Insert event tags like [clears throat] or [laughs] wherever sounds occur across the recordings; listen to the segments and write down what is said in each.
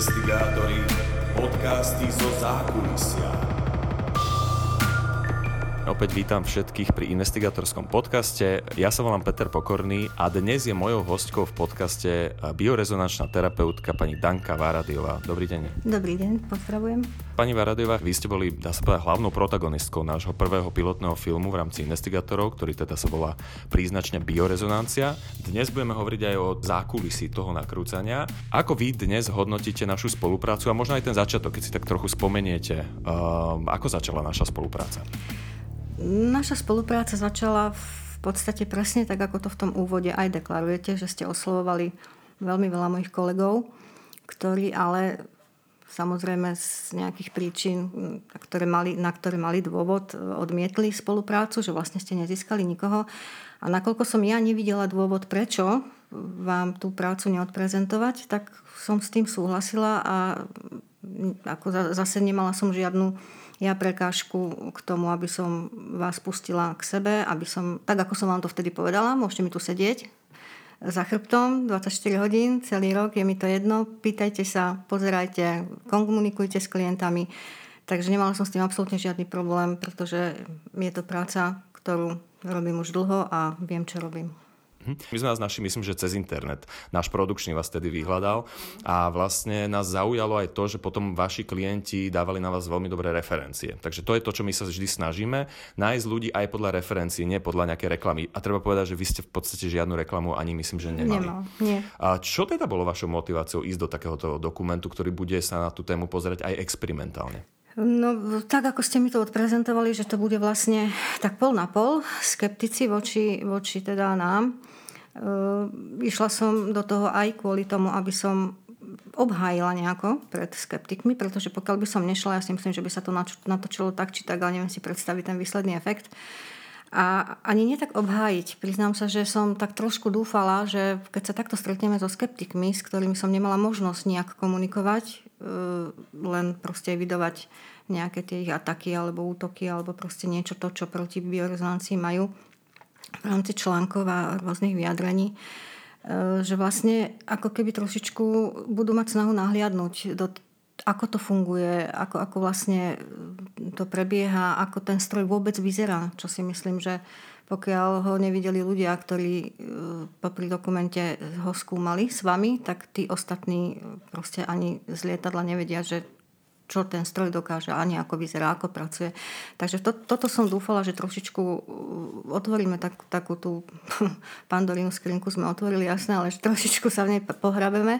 Investigátori, podcasty zo zákulisia. Opäť vítam všetkých pri investigatorskom podcaste. Ja sa volám Peter Pokorný a dnes je mojou hostkou v podcaste biorezonančná terapeutka pani Danka Váradiová. Dobrý deň. Dobrý deň, pozdravujem. Pani Váradiová, vy ste boli, dá sa povedať, hlavnou protagonistkou nášho prvého pilotného filmu v rámci investigatorov, ktorý teda sa volá príznačne biorezonancia. Dnes budeme hovoriť aj o zákulisí toho nakrúcania. Ako vy dnes hodnotíte našu spoluprácu a možno aj ten začiatok, keď si tak trochu spomeniete, uh, ako začala naša spolupráca? Naša spolupráca začala v podstate presne tak, ako to v tom úvode aj deklarujete, že ste oslovovali veľmi veľa mojich kolegov, ktorí ale samozrejme z nejakých príčin, ktoré mali, na ktoré mali dôvod, odmietli spoluprácu, že vlastne ste nezískali nikoho. A nakoľko som ja nevidela dôvod, prečo vám tú prácu neodprezentovať, tak som s tým súhlasila a ako zase nemala som žiadnu ja prekážku k tomu, aby som vás pustila k sebe, aby som, tak ako som vám to vtedy povedala, môžete mi tu sedieť za chrbtom 24 hodín, celý rok, je mi to jedno, pýtajte sa, pozerajte, komunikujte s klientami. Takže nemala som s tým absolútne žiadny problém, pretože je to práca, ktorú robím už dlho a viem, čo robím. Mhm. My sme vás našli, myslím, že cez internet. Náš produkčný vás tedy vyhľadal a vlastne nás zaujalo aj to, že potom vaši klienti dávali na vás veľmi dobré referencie. Takže to je to, čo my sa vždy snažíme, nájsť ľudí aj podľa referencií, nie podľa nejaké reklamy. A treba povedať, že vy ste v podstate žiadnu reklamu ani myslím, že nemali. Nemal, nie. A čo teda bolo vašou motiváciou ísť do takéhoto dokumentu, ktorý bude sa na tú tému pozerať aj experimentálne? No, tak ako ste mi to odprezentovali, že to bude vlastne tak pol na pol, skeptici voči, voči teda nám. Ehm, išla som do toho aj kvôli tomu, aby som obhájila nejako pred skeptikmi, pretože pokiaľ by som nešla, ja si myslím, že by sa to natočilo tak či tak, ale neviem si predstaviť ten výsledný efekt. A ani nie tak obhájiť. Priznám sa, že som tak trošku dúfala, že keď sa takto stretneme so skeptikmi, s ktorými som nemala možnosť nejak komunikovať, ehm, len proste evidovať nejaké tie ich ataky alebo útoky alebo proste niečo to, čo proti biorezonancii majú, v rámci článkov a rôznych vyjadrení, e, že vlastne ako keby trošičku budú mať snahu nahliadnúť do ako to funguje, ako, ako vlastne to prebieha, ako ten stroj vôbec vyzerá, čo si myslím, že pokiaľ ho nevideli ľudia, ktorí e, popri dokumente ho skúmali s vami, tak tí ostatní proste ani z lietadla nevedia, že čo ten stroj dokáže, ani ako vyzerá, ako pracuje. Takže to, toto som dúfala, že trošičku uh, otvoríme tak, takú tú [laughs] pandorínu skrinku, sme otvorili jasné, ale trošičku sa v nej pohrabeme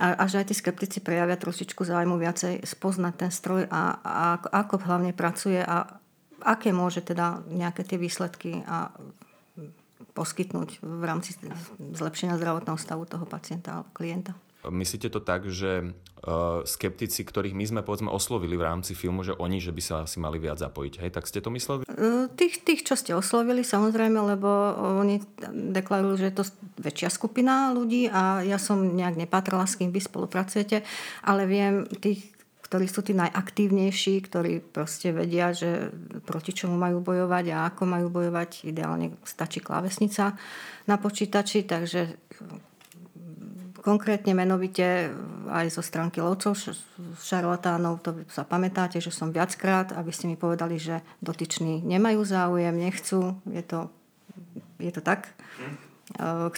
a, a že aj tí skeptici prejavia trošičku zájmu viacej spoznať ten stroj a, a ako hlavne pracuje a aké môže teda nejaké tie výsledky a poskytnúť v rámci zlepšenia zdravotného stavu toho pacienta alebo klienta. Myslíte to tak, že uh, skeptici, ktorých my sme povedzme oslovili v rámci filmu, že oni, že by sa asi mali viac zapojiť, hej? Tak ste to mysleli? Uh, tých, tých, čo ste oslovili, samozrejme, lebo oni deklarujú, že je to väčšia skupina ľudí a ja som nejak nepatrala, s kým vy spolupracujete, ale viem tých, ktorí sú tí najaktívnejší, ktorí proste vedia, že proti čomu majú bojovať a ako majú bojovať. Ideálne stačí klávesnica na počítači, takže Konkrétne menovite aj zo stránky lovcov šarlatánov, to sa pamätáte, že som viackrát, aby ste mi povedali, že dotyční nemajú záujem, nechcú, je to, je to tak.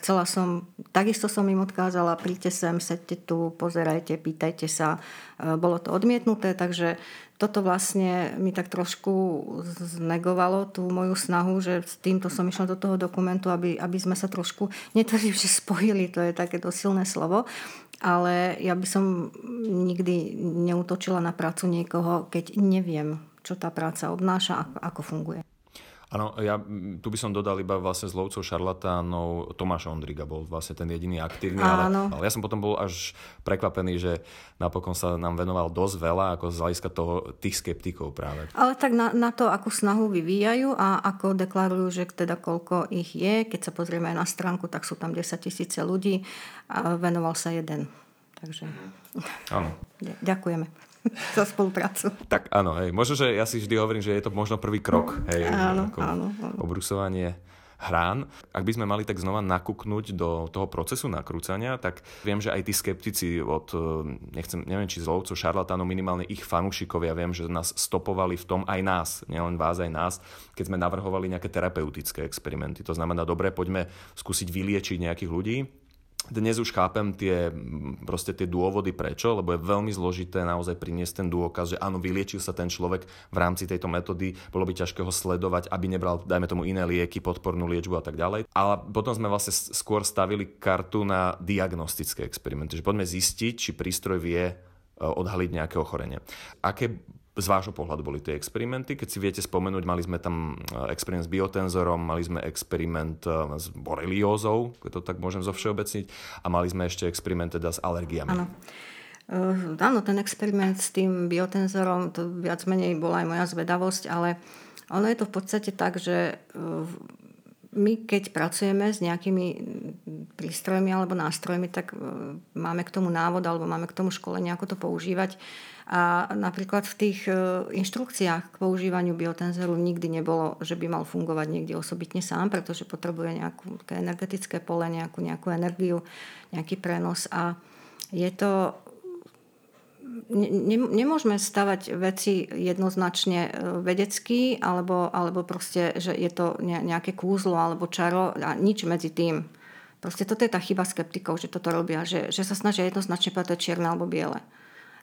Chcela som, takisto som im odkázala, príďte sem, sedte tu, pozerajte, pýtajte sa. Bolo to odmietnuté, takže toto vlastne mi tak trošku znegovalo tú moju snahu, že s týmto som išla do toho dokumentu, aby, aby sme sa trošku, netvrdím, že spojili, to je takéto silné slovo, ale ja by som nikdy neutočila na prácu niekoho, keď neviem, čo tá práca obnáša ako funguje. Áno, ja tu by som dodal iba vlastne z lovcov šarlatánov, Tomáš Ondriga bol vlastne ten jediný aktívny, ale, ale ja som potom bol až prekvapený, že napokon sa nám venoval dosť veľa ako z hľadiska toho, tých skeptikov práve. Ale tak na, na to, akú snahu vyvíjajú a ako deklarujú, že teda koľko ich je, keď sa pozrieme aj na stránku, tak sú tam 10 tisíce ľudí a venoval sa jeden. Takže Áno. ďakujeme za spoluprácu. Tak áno, hej. Možno, že ja si vždy hovorím, že je to možno prvý krok. Hej, áno, ako áno, áno. Obrusovanie hrán. Ak by sme mali tak znova nakúknúť do toho procesu nakrúcania, tak viem, že aj tí skeptici od, e, nechcem, neviem, či zlovcov, šarlatánov, minimálne ich fanúšikovia, viem, že nás stopovali v tom aj nás, nielen vás, aj nás, keď sme navrhovali nejaké terapeutické experimenty. To znamená, dobre, poďme skúsiť vyliečiť nejakých ľudí, dnes už chápem tie, proste tie dôvody prečo, lebo je veľmi zložité naozaj priniesť ten dôkaz, že áno, vyliečil sa ten človek v rámci tejto metódy, bolo by ťažké ho sledovať, aby nebral, dajme tomu, iné lieky, podpornú liečbu a tak ďalej. Ale potom sme vlastne skôr stavili kartu na diagnostické experimenty, že poďme zistiť, či prístroj vie e, odhaliť nejaké ochorenie. Aké z vášho pohľadu boli tie experimenty? Keď si viete spomenúť, mali sme tam e, experiment s biotenzorom, mali sme experiment e, s boreliózou, keď to tak môžem zovšeobecniť, a mali sme ešte experiment teda s alergiami. Áno. Uh, áno, ten experiment s tým biotenzorom, to viac menej bola aj moja zvedavosť, ale ono je to v podstate tak, že uh, my keď pracujeme s nejakými prístrojmi alebo nástrojmi, tak uh, máme k tomu návod alebo máme k tomu školenie, ako to používať. A napríklad v tých e, inštrukciách k používaniu biotenzoru nikdy nebolo, že by mal fungovať niekde osobitne sám, pretože potrebuje nejakú energetické pole, nejakú, nejakú energiu, nejaký prenos. A je to ne, nemôžeme stavať veci jednoznačne e, vedecky, alebo, alebo proste, že je to nejaké kúzlo alebo čaro a nič medzi tým. Proste toto je tá chyba skeptikov, že toto robia, že, že sa snažia jednoznačne povedať čierne alebo biele.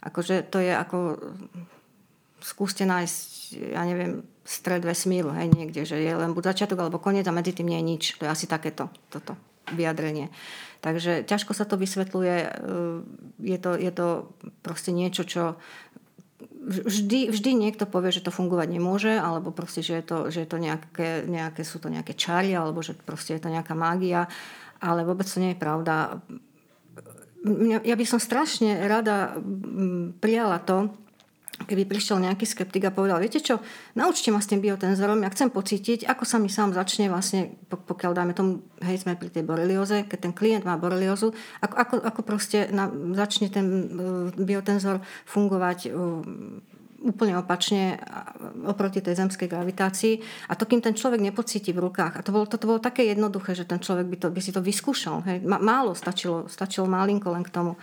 Akože to je ako... Skúste nájsť, ja neviem, stred vesmíru, hej, niekde, že je len buď začiatok alebo koniec a medzi tým nie je nič. To je asi takéto, toto vyjadrenie. Takže ťažko sa to vysvetľuje. E, je to, je to proste niečo, čo vždy, vždy niekto povie, že to fungovať nemôže, alebo proste, že, je to, že je to nejaké, nejaké, sú to nejaké čary, alebo že proste je to nejaká mágia, ale vôbec to nie je pravda ja by som strašne rada prijala to, keby prišiel nejaký skeptik a povedal, viete čo, naučte ma s tým biotenzorom, ja chcem pocítiť, ako sa mi sám začne vlastne, pokiaľ dáme tomu, hej, sme pri tej borelioze, keď ten klient má boreliozu, ako, ako, ako proste na, začne ten e, biotenzor fungovať e, úplne opačne oproti tej zemskej gravitácii. A to, kým ten človek nepocíti v rukách. A to bolo, toto bolo také jednoduché, že ten človek by, to, by si to vyskúšal. Hej. Málo stačilo, stačilo malinko len k tomu.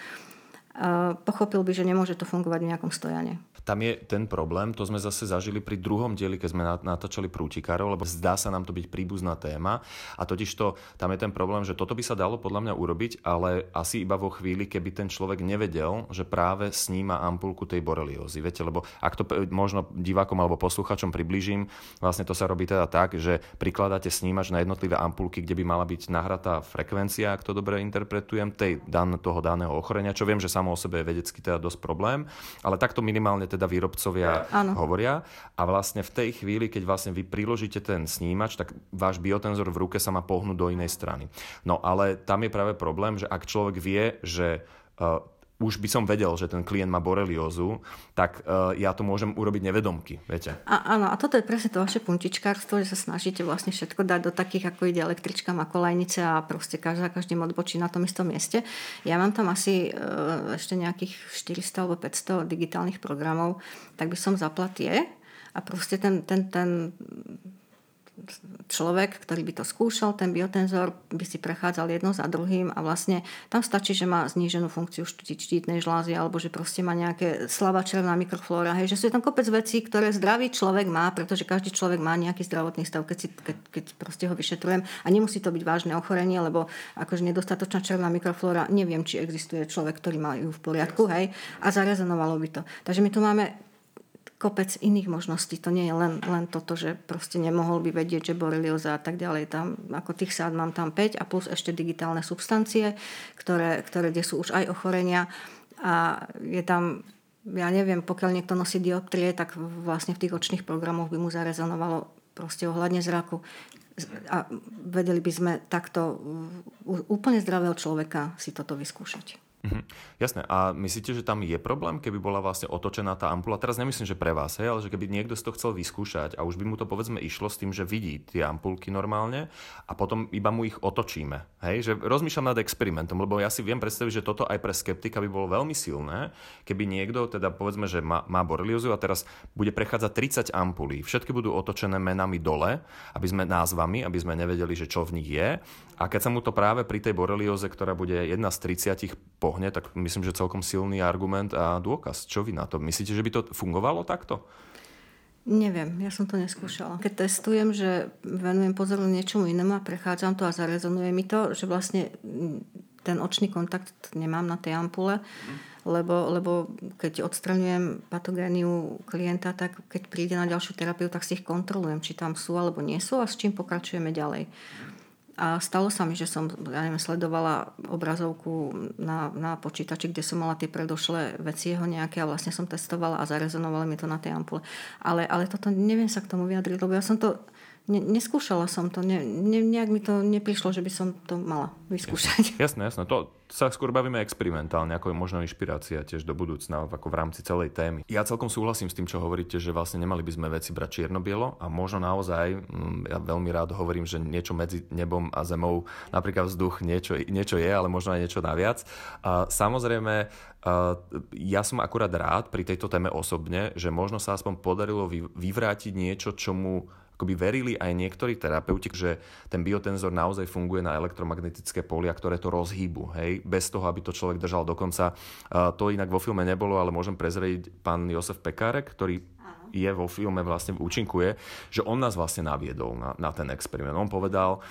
Pochopil by, že nemôže to fungovať v nejakom stojane tam je ten problém, to sme zase zažili pri druhom dieli, keď sme natáčali prútikárov, lebo zdá sa nám to byť príbuzná téma a totiž to, tam je ten problém, že toto by sa dalo podľa mňa urobiť, ale asi iba vo chvíli, keby ten človek nevedel, že práve sníma ampulku tej boreliózy. Viete, lebo ak to možno divákom alebo posluchačom približím, vlastne to sa robí teda tak, že prikladáte snímač na jednotlivé ampulky, kde by mala byť nahratá frekvencia, ak to dobre interpretujem, tej dan, toho daného ochorenia, čo viem, že samo o sebe je vedecky teda dosť problém, ale takto minimálne teda teda výrobcovia ano. hovoria. A vlastne v tej chvíli, keď vlastne vy priložíte ten snímač, tak váš biotenzor v ruke sa má pohnúť do inej strany. No ale tam je práve problém, že ak človek vie, že uh, už by som vedel, že ten klient má boreliózu, tak uh, ja to môžem urobiť nevedomky, viete? A, áno, a toto je presne to vaše puntičkárstvo, že sa snažíte vlastne všetko dať do takých, ako ide električka, má kolajnice a proste každá každým odbočí na tom istom mieste. Ja mám tam asi uh, ešte nejakých 400 alebo 500 digitálnych programov, tak by som zaplatie a proste ten, ten, ten človek, ktorý by to skúšal, ten biotenzor by si prechádzal jedno za druhým a vlastne tam stačí, že má zníženú funkciu štítnej žlázy alebo že proste má nejaké slabá červná mikroflóra. Hej, že sú tam kopec vecí, ktoré zdravý človek má, pretože každý človek má nejaký zdravotný stav, keď, si, keď, keď proste ho vyšetrujem a nemusí to byť vážne ochorenie, lebo akože nedostatočná červná mikroflóra, neviem, či existuje človek, ktorý má ju v poriadku, hej, a zarezonovalo by to. Takže my tu máme kopec iných možností. To nie je len, len toto, že proste nemohol by vedieť, že borelioza a tak ďalej. Tam, ako tých sád mám tam 5 a plus ešte digitálne substancie, ktoré, ktoré kde sú už aj ochorenia. A je tam, ja neviem, pokiaľ niekto nosí dioptrie, tak vlastne v tých očných programoch by mu zarezonovalo proste ohľadne zraku. A vedeli by sme takto úplne zdravého človeka si toto vyskúšať. Mhm, jasné. A myslíte, že tam je problém, keby bola vlastne otočená tá ampula? Teraz nemyslím, že pre vás, hej, ale že keby niekto si to chcel vyskúšať a už by mu to povedzme išlo s tým, že vidí tie ampulky normálne a potom iba mu ich otočíme. Hej, že rozmýšľam nad experimentom, lebo ja si viem predstaviť, že toto aj pre skeptika by bolo veľmi silné, keby niekto, teda povedzme, že má, má boreliozu a teraz bude prechádzať 30 ampulí. Všetky budú otočené menami dole, aby sme názvami, aby sme nevedeli, že čo v nich je. A keď sa mu to práve pri tej borelioze, ktorá bude jedna z 30 pohne, tak myslím, že celkom silný argument a dôkaz. Čo vy na to? Myslíte, že by to fungovalo takto? Neviem, ja som to neskúšala. Keď testujem, že venujem pozor niečomu inému a prechádzam to a zarezonuje mi to, že vlastne ten očný kontakt nemám na tej ampule, lebo, lebo keď odstraňujem patogéniu klienta, tak keď príde na ďalšiu terapiu, tak si ich kontrolujem, či tam sú alebo nie sú a s čím pokračujeme ďalej. A stalo sa mi, že som ja neviem, sledovala obrazovku na, na počítači, kde som mala tie predošlé veci jeho nejaké a vlastne som testovala a zarezonovali mi to na tej ampule. Ale, ale toto neviem sa k tomu vyjadriť, lebo ja som to ne, neskúšala som to, ne, ne, nejak mi to neprišlo, že by som to mala vyskúšať. Jasné, jasné. To sa skôr bavíme experimentálne, ako je možno inšpirácia tiež do budúcna, ako v rámci celej témy. Ja celkom súhlasím s tým, čo hovoríte, že vlastne nemali by sme veci brať čierno-bielo a možno naozaj, mm, ja veľmi rád hovorím, že niečo medzi nebom a zemou, napríklad vzduch, niečo, niečo je, ale možno aj niečo naviac. A samozrejme, ja som akurát rád pri tejto téme osobne, že možno sa aspoň podarilo vyvrátiť niečo, čomu akoby verili aj niektorí terapeuti, že ten biotenzor naozaj funguje na elektromagnetické polia, ktoré to rozhýbu, hej, bez toho, aby to človek držal dokonca. To inak vo filme nebolo, ale môžem prezrieť pán Josef Pekárek, ktorý je vo filme vlastne účinkuje, že on nás vlastne naviedol na, na ten experiment. On povedal,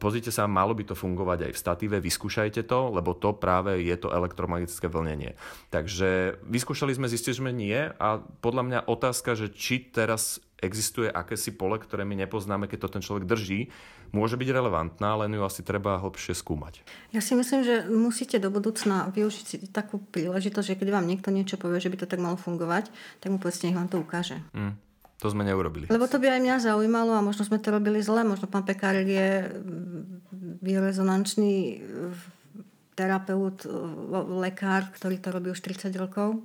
pozrite sa, malo by to fungovať aj v statíve, vyskúšajte to, lebo to práve je to elektromagnetické vlnenie. Takže vyskúšali sme, zistili sme nie a podľa mňa otázka, že či teraz existuje akési pole, ktoré my nepoznáme, keď to ten človek drží, môže byť relevantná, len ju asi treba hlbšie skúmať. Ja si myslím, že musíte do budúcna využiť si takú príležitosť, že keď vám niekto niečo povie, že by to tak malo fungovať, tak mu povedzte, nech vám to ukáže. Mm. To sme neurobili. Lebo to by aj mňa zaujímalo a možno sme to robili zle. Možno pán Pekárek je biorezonančný terapeut, lekár, ktorý to robí už 30 rokov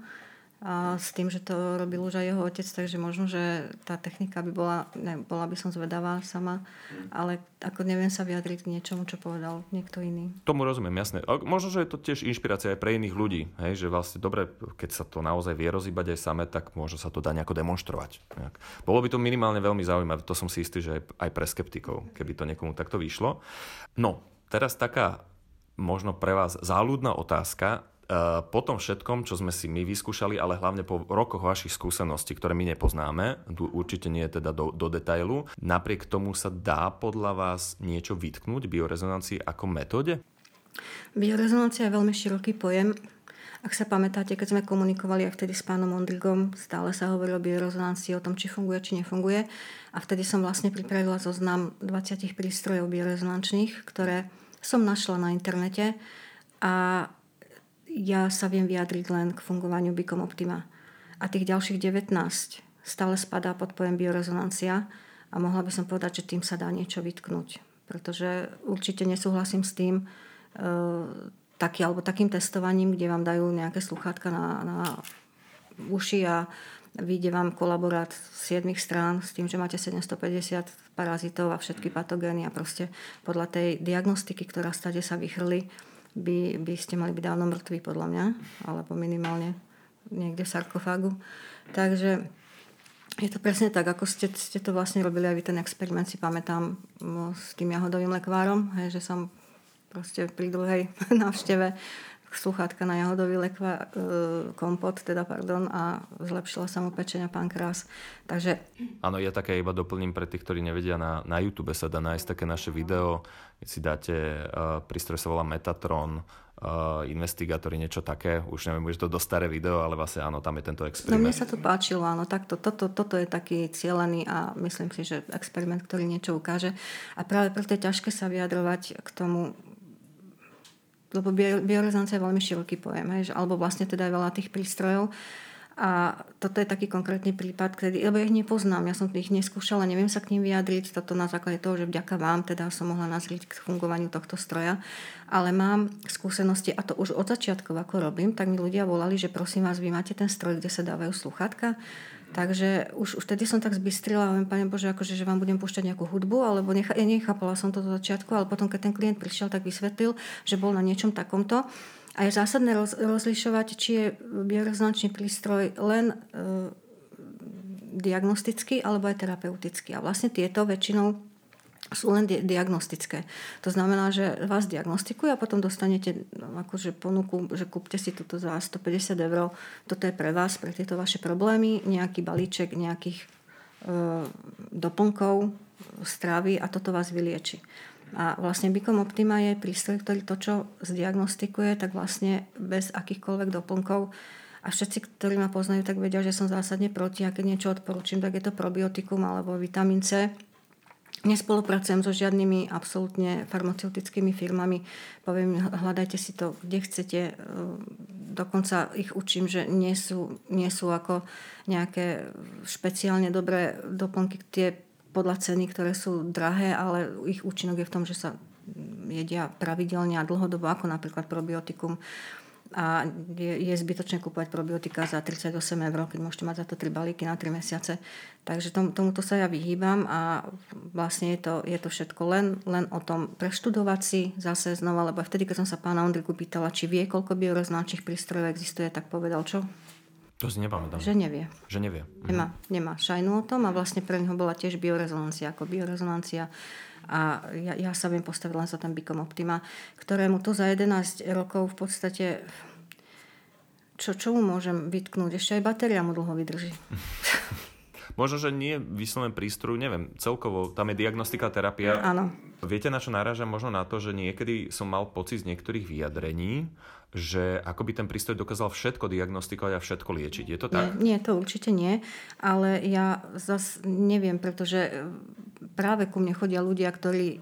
a s tým, že to robil už aj jeho otec, takže možno, že tá technika by bola, ne, bola by som zvedavá sama, ale ako neviem sa vyjadriť k niečomu, čo povedal niekto iný. Tomu rozumiem, jasne. A možno, že je to tiež inšpirácia aj pre iných ľudí, hej, že vlastne dobre, keď sa to naozaj vie rozíbať aj same, tak možno sa to dá nejako demonstrovať. Nejak. Bolo by to minimálne veľmi zaujímavé, to som si istý, že aj pre skeptikov, keby to niekomu takto vyšlo. No, teraz taká možno pre vás záľudná otázka. Eh, po tom všetkom, čo sme si my vyskúšali, ale hlavne po rokoch vašich skúseností, ktoré my nepoznáme, tu určite nie je teda do, do detailu, napriek tomu sa dá podľa vás niečo vytknúť biorezonancii ako metóde? Biorezonancia je veľmi široký pojem. Ak sa pamätáte, keď sme komunikovali aj vtedy s pánom Ondrigom, stále sa hovorilo o biorezonancii, o tom, či funguje, či nefunguje. A vtedy som vlastne pripravila zoznam 20 prístrojov biorezonančných, ktoré som našla na internete a ja sa viem vyjadriť len k fungovaniu Bicom Optima. A tých ďalších 19 stále spadá pod pojem biorezonancia a mohla by som povedať, že tým sa dá niečo vytknúť. Pretože určite nesúhlasím s tým, e, taký, alebo takým testovaním, kde vám dajú nejaké sluchátka na, na uši a vyjde vám kolaborát z 7 strán s tým, že máte 750 parazitov a všetky patogény a proste podľa tej diagnostiky, ktorá stade sa vychrli, by, by ste mali byť dávno mŕtvi podľa mňa, alebo minimálne niekde v sarkofágu. Takže je to presne tak, ako ste, ste to vlastne robili aj vy ten experiment, si pamätám no, s tým jahodovým lekvárom, hej, že som proste pri druhej [laughs] návšteve sluchátka na jahodový lekva, e, kompot, teda pardon, a zlepšila sa mu pečenia krás. Takže... Áno, ja také iba doplním pre tých, ktorí nevedia, na, na YouTube sa dá nájsť také naše video, keď si dáte, uh, prístroj sa volá Metatron, uh, investigátori, niečo také. Už neviem, už to dosť staré video, ale vlastne áno, tam je tento experiment. No mne sa to páčilo, áno, takto, toto, toto je taký cieľený a myslím si, že experiment, ktorý niečo ukáže. A práve preto je ťažké sa vyjadrovať k tomu, lebo biorezonancia je veľmi široký pojem, hej, alebo vlastne teda aj veľa tých prístrojov. A toto je taký konkrétny prípad, kedy, lebo ja ich nepoznám, ja som ich neskúšala, neviem sa k ním vyjadriť, toto na základe toho, že vďaka vám teda som mohla nazrieť k fungovaniu tohto stroja, ale mám skúsenosti a to už od začiatku, ako robím, tak mi ľudia volali, že prosím vás, vy máte ten stroj, kde sa dávajú sluchatka, Takže už, už vtedy som tak zbystrila viem, Pane Bože, akože, že vám budem púšťať nejakú hudbu, alebo necha, ja nechápala som to do začiatku, ale potom, keď ten klient prišiel, tak vysvetlil, že bol na niečom takomto. A je zásadné roz, rozlišovať, či je biorezonančný prístroj len e, diagnostický alebo aj terapeutický. A vlastne tieto väčšinou sú len di- diagnostické. To znamená, že vás diagnostikujú a potom dostanete no, akože ponuku, že kúpte si toto za 150 eur, toto je pre vás, pre tieto vaše problémy, nejaký balíček nejakých e, doplnkov, stravy a toto vás vylieči. A vlastne Bicom Optima je prístroj, ktorý to, čo zdiagnostikuje, tak vlastne bez akýchkoľvek doplnkov a všetci, ktorí ma poznajú, tak vedia, že som zásadne proti a keď niečo odporúčam, tak je to probiotikum alebo vitamín C. Nespolupracujem so žiadnymi absolútne farmaceutickými firmami. Poviem, hľadajte si to, kde chcete. Dokonca ich učím, že nie sú, nie sú ako nejaké špeciálne dobré doplnky. Tie podľa ceny, ktoré sú drahé, ale ich účinok je v tom, že sa jedia pravidelne a dlhodobo, ako napríklad probiotikum. A je, je zbytočné kúpať probiotika za 38 eur, keď môžete mať za to 3 balíky na 3 mesiace. Takže tom, tomuto sa ja vyhýbam a vlastne je to, je to všetko len, len o tom preštudovať si zase znova, lebo vtedy, keď som sa pána Ondriku pýtala, či vie, koľko bioreznáčich prístrojov existuje, tak povedal čo? To si nepamätám. Že nevie. Že nevie. Nemá, mhm. nemá šajnu o tom a vlastne pre neho bola tiež biorezonancia ako biorezonancia a ja, ja sa viem postaviť len za ten Bicom Optima, ktorému to za 11 rokov v podstate čo, čo mu môžem vytknúť? Ešte aj batéria mu dlho vydrží. [laughs] Možno, že nie vyslovený prístroj, neviem, celkovo tam je diagnostika, terapia. Áno. Viete, na čo náražam? Možno na to, že niekedy som mal pocit z niektorých vyjadrení, že ako by ten prístroj dokázal všetko diagnostikovať a všetko liečiť. Je to tak? Nie, nie to určite nie, ale ja zase neviem, pretože práve ku mne chodia ľudia, ktorí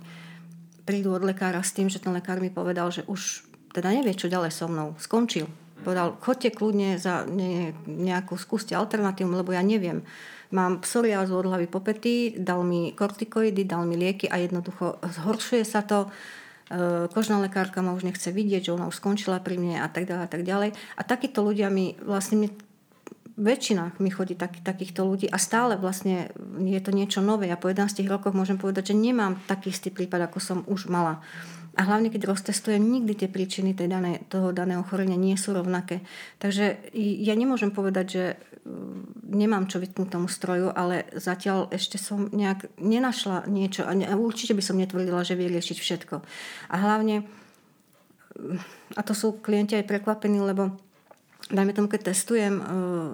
prídu od lekára s tým, že ten lekár mi povedal, že už teda nevie, čo ďalej so mnou. Skončil. Povedal, chodte kľudne za ne, nejakú, skúste alternatívum, lebo ja neviem. Mám psoriázu od hlavy po pety, dal mi kortikoidy, dal mi lieky a jednoducho zhoršuje sa to E, kožná lekárka ma už nechce vidieť, že ona už skončila pri mne a tak ďalej a tak ďalej. A takíto ľudia mi vlastne väčšina mi chodí tak, takýchto ľudí a stále vlastne je to niečo nové. Ja po 11 rokoch môžem povedať, že nemám taký istý prípad, ako som už mala. A hlavne, keď roztestujem, nikdy tie príčiny tej dané, toho daného ochorenia nie sú rovnaké. Takže ja nemôžem povedať, že mm, nemám čo vytknúť tomu stroju, ale zatiaľ ešte som nejak nenašla niečo a určite by som netvrdila, že vie riešiť všetko. A hlavne, mm, a to sú klienti aj prekvapení, lebo dajme tomu, keď testujem mm,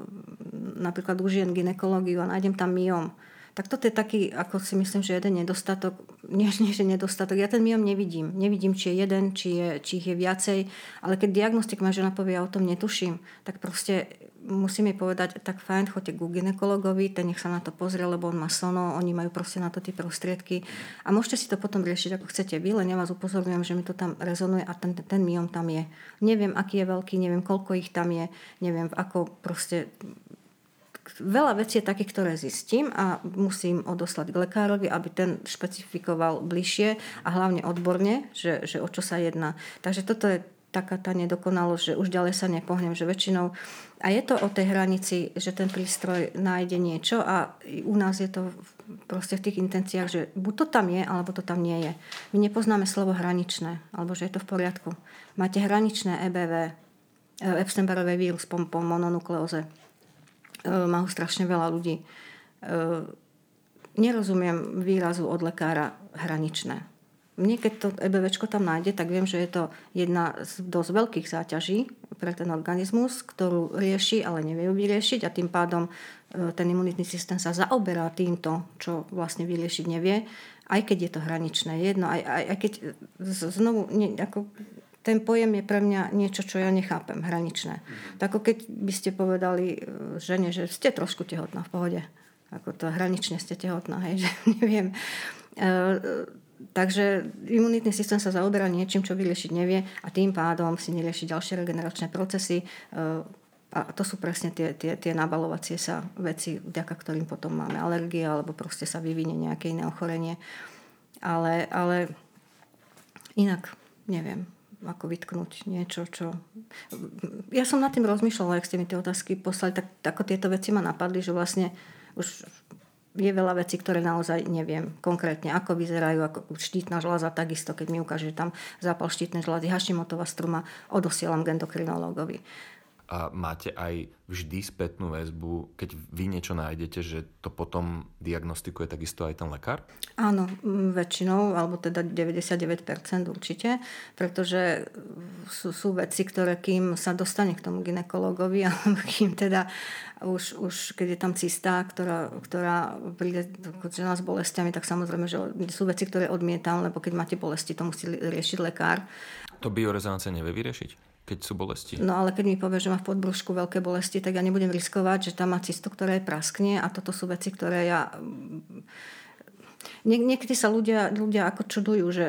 napríklad u žien ginekológiu a nájdem tam myom, tak toto je taký, ako si myslím, že jeden nedostatok, nie, nie že nedostatok, ja ten myom nevidím. Nevidím, či je jeden, či, je, či ich je viacej, ale keď diagnostik má žena povie, ja o tom netuším, tak proste musím jej povedať, tak fajn, choďte ku ginekologovi, ten nech sa na to pozrie, lebo on má sono, oni majú proste na to tie prostriedky a môžete si to potom riešiť, ako chcete vy, len ja vás upozorňujem, že mi to tam rezonuje a ten, ten myom tam je. Neviem, aký je veľký, neviem, koľko ich tam je, neviem, ako proste veľa vecí je takých, ktoré zistím a musím odoslať k lekárovi, aby ten špecifikoval bližšie a hlavne odborne, že, že o čo sa jedná. Takže toto je taká tá nedokonalosť, že už ďalej sa nepohnem, že väčšinou a je to o tej hranici, že ten prístroj nájde niečo a u nás je to proste v tých intenciách, že buď to tam je, alebo to tam nie je. My nepoznáme slovo hraničné, alebo že je to v poriadku. Máte hraničné EBV, e, Epstein-Barrové vírus po, mononukleóze E, má ho strašne veľa ľudí. E, nerozumiem výrazu od lekára hraničné. Mne, keď to EBVčko tam nájde, tak viem, že je to jedna z dosť veľkých záťaží pre ten organizmus, ktorú rieši, ale nevie ju vyriešiť a tým pádom e, ten imunitný systém sa zaoberá týmto, čo vlastne vyriešiť nevie, aj keď je to hraničné. Jedno, aj, aj, aj keď znovu, ne, ako ten pojem je pre mňa niečo, čo ja nechápem, hraničné. Mm-hmm. Tak ako keď by ste povedali e, žene, že ste trošku tehotná v pohode. Ako to hranične ste tehotná, hej, [laughs] že neviem. Takže imunitný systém sa zaoberá niečím, čo vyriešiť nevie a tým pádom si nerieši ďalšie regeneračné procesy. E, a to sú presne tie, tie, tie nabalovacie sa veci, vďaka ktorým potom máme alergie alebo proste sa vyvinie nejaké iné ochorenie. Ale, ale inak neviem, ako vytknúť niečo, čo... Ja som nad tým rozmýšľala, ak ste mi tie otázky poslali, tak ako tieto veci ma napadli, že vlastne už je veľa vecí, ktoré naozaj neviem konkrétne, ako vyzerajú, ako štítna žľaza, takisto, keď mi ukáže, že tam zápal štítnej žľazy, Hašimotová struma, odosielam k endokrinológovi a máte aj vždy spätnú väzbu, keď vy niečo nájdete, že to potom diagnostikuje takisto aj ten lekár? Áno, väčšinou, alebo teda 99% určite, pretože sú, sú veci, ktoré kým sa dostane k tomu ginekologovi, [laughs] alebo kým teda už, už keď je tam cystá, ktorá, ktorá príde žena s bolestiami, tak samozrejme, že sú veci, ktoré odmietam, lebo keď máte bolesti, to musí riešiť lekár. To biorezonancia nevie vyriešiť? Keď sú bolesti. No ale keď mi povie, že má v podbrúšku veľké bolesti, tak ja nebudem riskovať, že tam má cystu, ktorá je praskne a toto sú veci, ktoré ja... Nie, niekedy sa ľudia, ľudia ako čudujú, že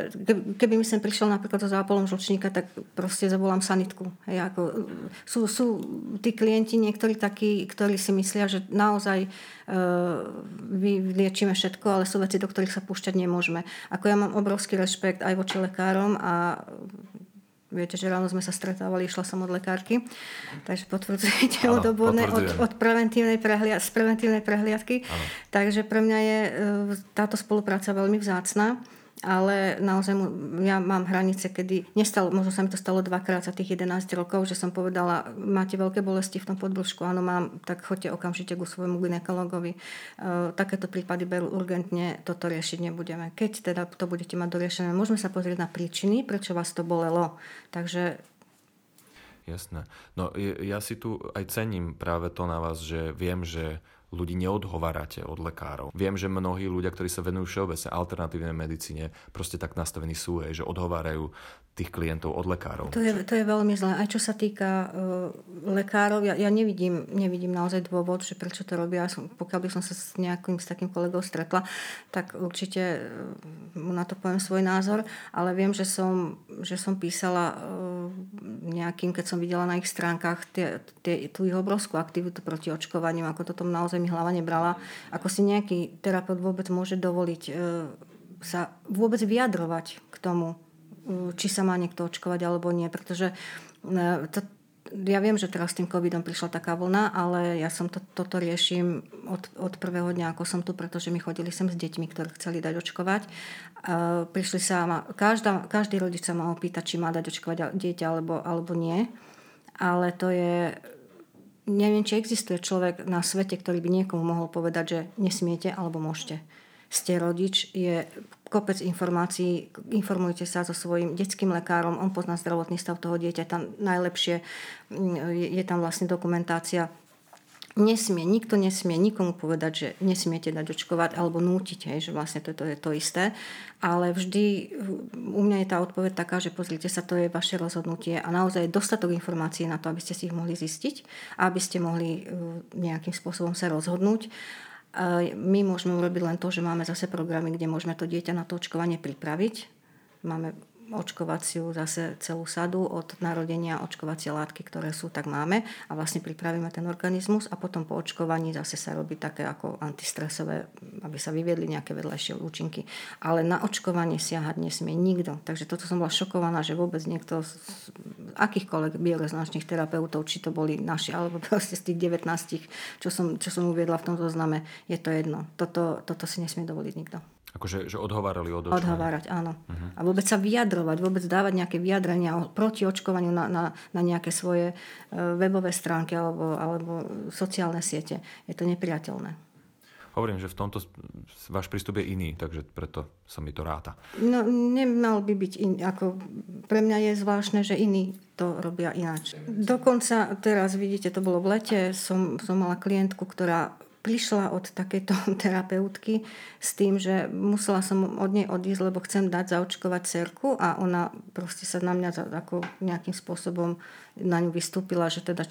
keby mi sem prišiel napríklad so zápolom žlčníka, tak proste zavolám sanitku. Hej, ako, sú, sú tí klienti niektorí takí, ktorí si myslia, že naozaj uh, vyliečíme všetko, ale sú veci, do ktorých sa púšťať nemôžeme. Ako ja mám obrovský rešpekt aj voči lekárom a Viete, že ráno sme sa stretávali, išla som od lekárky, takže potvrdzujete od odbornej, od, od preventívnej prehliad, z preventívnej prehliadky. Ano. Takže pre mňa je e, táto spolupráca veľmi vzácná ale naozaj ja mám hranice, kedy nestalo, možno sa mi to stalo dvakrát za tých 11 rokov, že som povedala, máte veľké bolesti v tom podbrúšku, áno mám, tak choďte okamžite ku svojmu ginekologovi. E, takéto prípady berú urgentne, toto riešiť nebudeme. Keď teda to budete mať doriešené, môžeme sa pozrieť na príčiny, prečo vás to bolelo. Takže Jasné. No ja si tu aj cením práve to na vás, že viem, že ľudí neodhovárate od lekárov. Viem, že mnohí ľudia, ktorí sa venujú všeobecne alternatívnej medicíne, proste tak nastavení sú, hej, že odhovárajú tých klientov od lekárov. To je, to je veľmi zlé. Aj čo sa týka uh, lekárov, ja, ja nevidím, nevidím naozaj dôvod, že prečo to robia. Som, pokiaľ by som sa s nejakým s takým kolegou stretla, tak určite uh, na to poviem svoj názor, ale viem, že som, že som písala uh, nejakým, keď som videla na ich stránkach tie, tie, tú ich obrovskú aktivitu proti očkovaniu, ako to tom naozaj mi hlava nebrala. Ako si nejaký terapeut vôbec môže dovoliť uh, sa vôbec vyjadrovať k tomu, či sa má niekto očkovať alebo nie, pretože e, to, ja viem, že teraz s tým covidom prišla taká vlna, ale ja som to, toto riešim od, od prvého dňa, ako som tu, pretože mi chodili sem s deťmi, ktorí chceli dať očkovať. Uh, prišli sa, ma, každá, každý rodič sa ma opýta, či má dať očkovať dieťa alebo, alebo nie. Ale to je, neviem, či existuje človek na svete, ktorý by niekomu mohol povedať, že nesmiete alebo môžete ste rodič, je kopec informácií, informujte sa so svojím detským lekárom, on pozná zdravotný stav toho dieťa, tam najlepšie mm, je tam vlastne dokumentácia. Nesmie, nikto nesmie nikomu povedať, že nesmiete dať očkovať alebo nútiť, že vlastne to, to je to isté. Ale vždy u mňa je tá odpoveď taká, že pozrite sa, to je vaše rozhodnutie a naozaj je dostatok informácií na to, aby ste si ich mohli zistiť aby ste mohli uh, nejakým spôsobom sa rozhodnúť. My môžeme urobiť len to, že máme zase programy, kde môžeme to dieťa na to očkovanie pripraviť. Máme očkovaciu zase celú sadu od narodenia očkovacie látky, ktoré sú, tak máme a vlastne pripravíme ten organizmus a potom po očkovaní zase sa robí také ako antistresové, aby sa vyviedli nejaké vedľajšie účinky. Ale na očkovanie siahať nesmie nikto. Takže toto som bola šokovaná, že vôbec niekto z akýchkoľvek biorezonančných terapeutov, či to boli naši, alebo proste z tých 19, čo som, čo som uviedla v tom zozname, je to jedno. Toto, toto si nesmie dovoliť nikto. Akože že odhovárali od očkovania. Odhovárať, áno. Uh-huh. A vôbec sa vyjadrovať, vôbec dávať nejaké vyjadrenia proti očkovaniu na, na, na nejaké svoje e, webové stránky alebo, alebo sociálne siete. Je to nepriateľné. Hovorím, že v tomto váš prístup je iný, takže preto sa mi to ráta. No, nemal by byť iný. Ako, pre mňa je zvláštne, že iní to robia ináč. Dokonca teraz, vidíte, to bolo v lete, som, som mala klientku, ktorá prišla od takejto [laughs] terapeutky s tým, že musela som od nej odísť, lebo chcem dať zaočkovať cerku a ona proste sa na mňa ako nejakým spôsobom na ňu vystúpila, že teda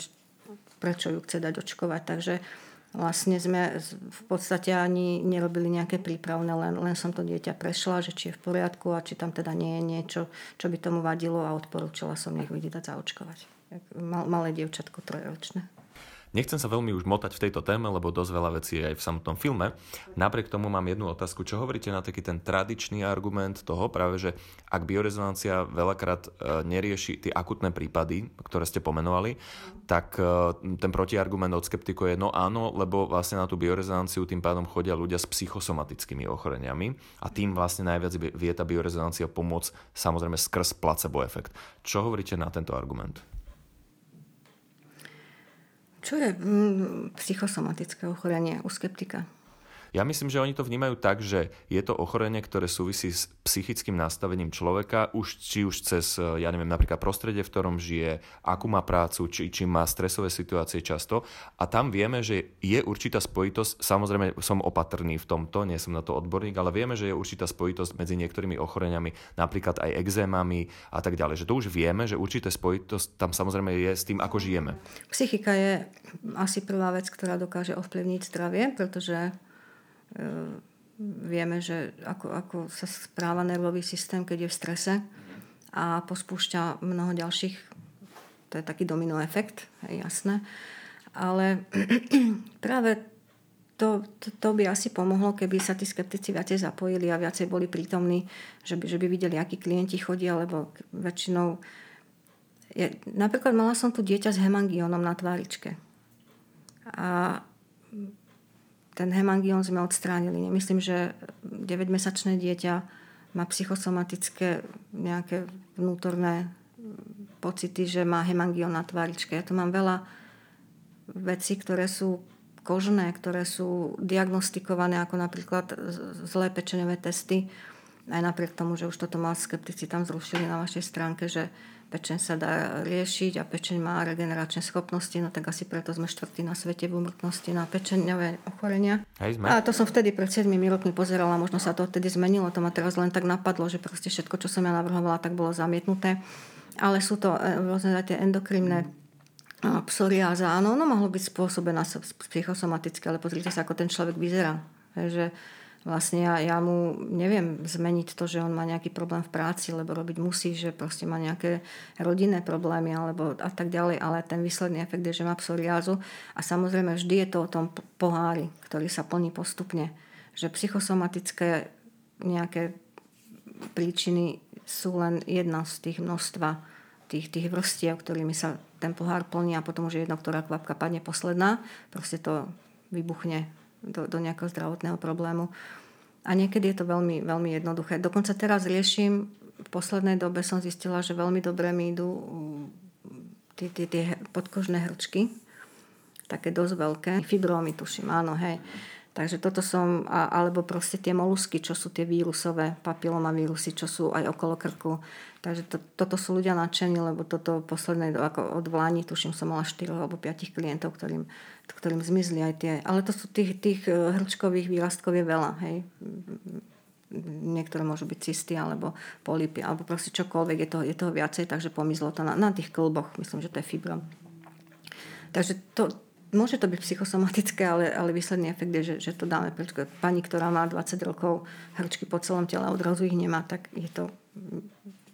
prečo ju chce dať očkovať. Takže vlastne sme v podstate ani nerobili nejaké prípravné, len, len som to dieťa prešla, že či je v poriadku a či tam teda nie je niečo, čo by tomu vadilo a odporúčala som nech vidieť dať zaočkovať. Malé dievčatko trojročné. Nechcem sa veľmi už motať v tejto téme, lebo dosť veľa vecí je aj v samotnom filme. Napriek tomu mám jednu otázku. Čo hovoríte na taký ten tradičný argument toho, práve že ak biorezonancia veľakrát e, nerieši tie akutné prípady, ktoré ste pomenovali, tak e, ten protiargument od skeptikov je no áno, lebo vlastne na tú biorezonanciu tým pádom chodia ľudia s psychosomatickými ochoreniami a tým vlastne najviac vie tá biorezonancia pomôcť samozrejme skrz placebo efekt. Čo hovoríte na tento argument? Čo je mm, psychosomatické ochorenie u skeptika? Ja myslím, že oni to vnímajú tak, že je to ochorenie, ktoré súvisí s psychickým nastavením človeka, už, či už cez, e, ja neviem, napríklad prostredie, v ktorom žije, akú má prácu, či, či má stresové situácie často. A tam vieme, že je určitá spojitosť, samozrejme som opatrný v tomto, nie som na to odborník, ale vieme, že je určitá spojitosť medzi niektorými ochoreniami, napríklad aj exémami a tak ďalej. Že to už vieme, že určité spojitosť tam samozrejme je s tým, ako žijeme. Psychika je asi prvá vec, ktorá dokáže ovplyvniť zdravie, pretože vieme, že ako, ako sa správa nervový systém, keď je v strese a pospúšťa mnoho ďalších, to je taký domino efekt, je jasné. Ale [clears throat] práve to, to, to by asi pomohlo, keby sa tí skeptici viacej zapojili a viacej boli prítomní, že by, že by videli, akí klienti chodia, lebo väčšinou... Je, napríklad mala som tu dieťa s hemangiónom na tváričke. A ten hemangión sme odstránili. Nemyslím, že 9-mesačné dieťa má psychosomatické nejaké vnútorné pocity, že má hemangión na tváričke. Ja tu mám veľa vecí, ktoré sú kožné, ktoré sú diagnostikované ako napríklad zlé pečeňové testy. Aj napriek tomu, že už toto mal skeptici tam zrušili na vašej stránke, že pečeň sa dá riešiť a pečeň má regeneračné schopnosti, no tak asi preto sme štvrtí na svete v umrtnosti na pečeňové ochorenia. Hej, sme. A to som vtedy pred 7 rokmi pozerala, možno sa to vtedy zmenilo, to ma teraz len tak napadlo, že proste všetko, čo som ja navrhovala, tak bolo zamietnuté. Ale sú to e, rôzne tie endokrinné psoriáza, áno, ono mohlo byť spôsobená psychosomaticky, ale pozrite sa, ako ten človek vyzerá. Že vlastne ja, ja mu neviem zmeniť to, že on má nejaký problém v práci, lebo robiť musí, že proste má nejaké rodinné problémy alebo a tak ďalej, ale ten výsledný efekt je, že má psoriázu a samozrejme vždy je to o tom pohári, ktorý sa plní postupne. Že psychosomatické nejaké príčiny sú len jedna z tých množstva tých, tých vrstiev, ktorými sa ten pohár plní a potom už jedna, ktorá kvapka padne posledná, proste to vybuchne do, do nejakého zdravotného problému. A niekedy je to veľmi, veľmi jednoduché. Dokonca teraz riešim, v poslednej dobe som zistila, že veľmi dobre mi idú mm, tie, tie, tie podkožné hrčky, také dosť veľké. Fibromy tuším, áno, hej. Takže toto som, alebo proste tie molusky, čo sú tie vírusové papilomavírusy, čo sú aj okolo krku. Takže to, toto sú ľudia nadšení, lebo toto posledné, ako od vláni, tuším, som mala 4 alebo 5 klientov, ktorým, ktorým zmizli aj tie. Ale to sú tých, tých e, hrčkových výrastkov je veľa, hej. Niektoré môžu byť cysty alebo polipy, alebo proste čokoľvek, je toho, je toho viacej, takže pomizlo to na, na tých klboch. Myslím, že to je fibrom. Takže to, Môže to byť psychosomatické, ale, ale výsledný efekt je, že, že to dáme preč. Pani, ktorá má 20 rokov hrčky po celom tele a odrazu ich nemá, tak je to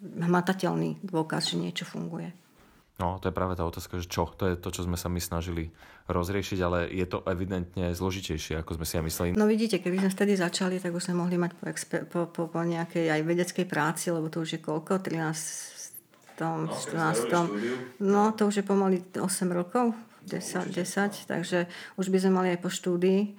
hmatateľný dôkaz, že niečo funguje. No, to je práve tá otázka, že čo? To je to, čo sme sa my snažili rozriešiť, ale je to evidentne zložitejšie, ako sme si ja mysleli. No vidíte, keby sme vtedy začali, tak už sme mohli mať po, exper- po, po, po nejakej aj vedeckej práci, lebo to už je koľko? 13, tom, no, 14. No, to už je pomaly 8 rokov. 10, 10, takže už by sme mali aj po štúdii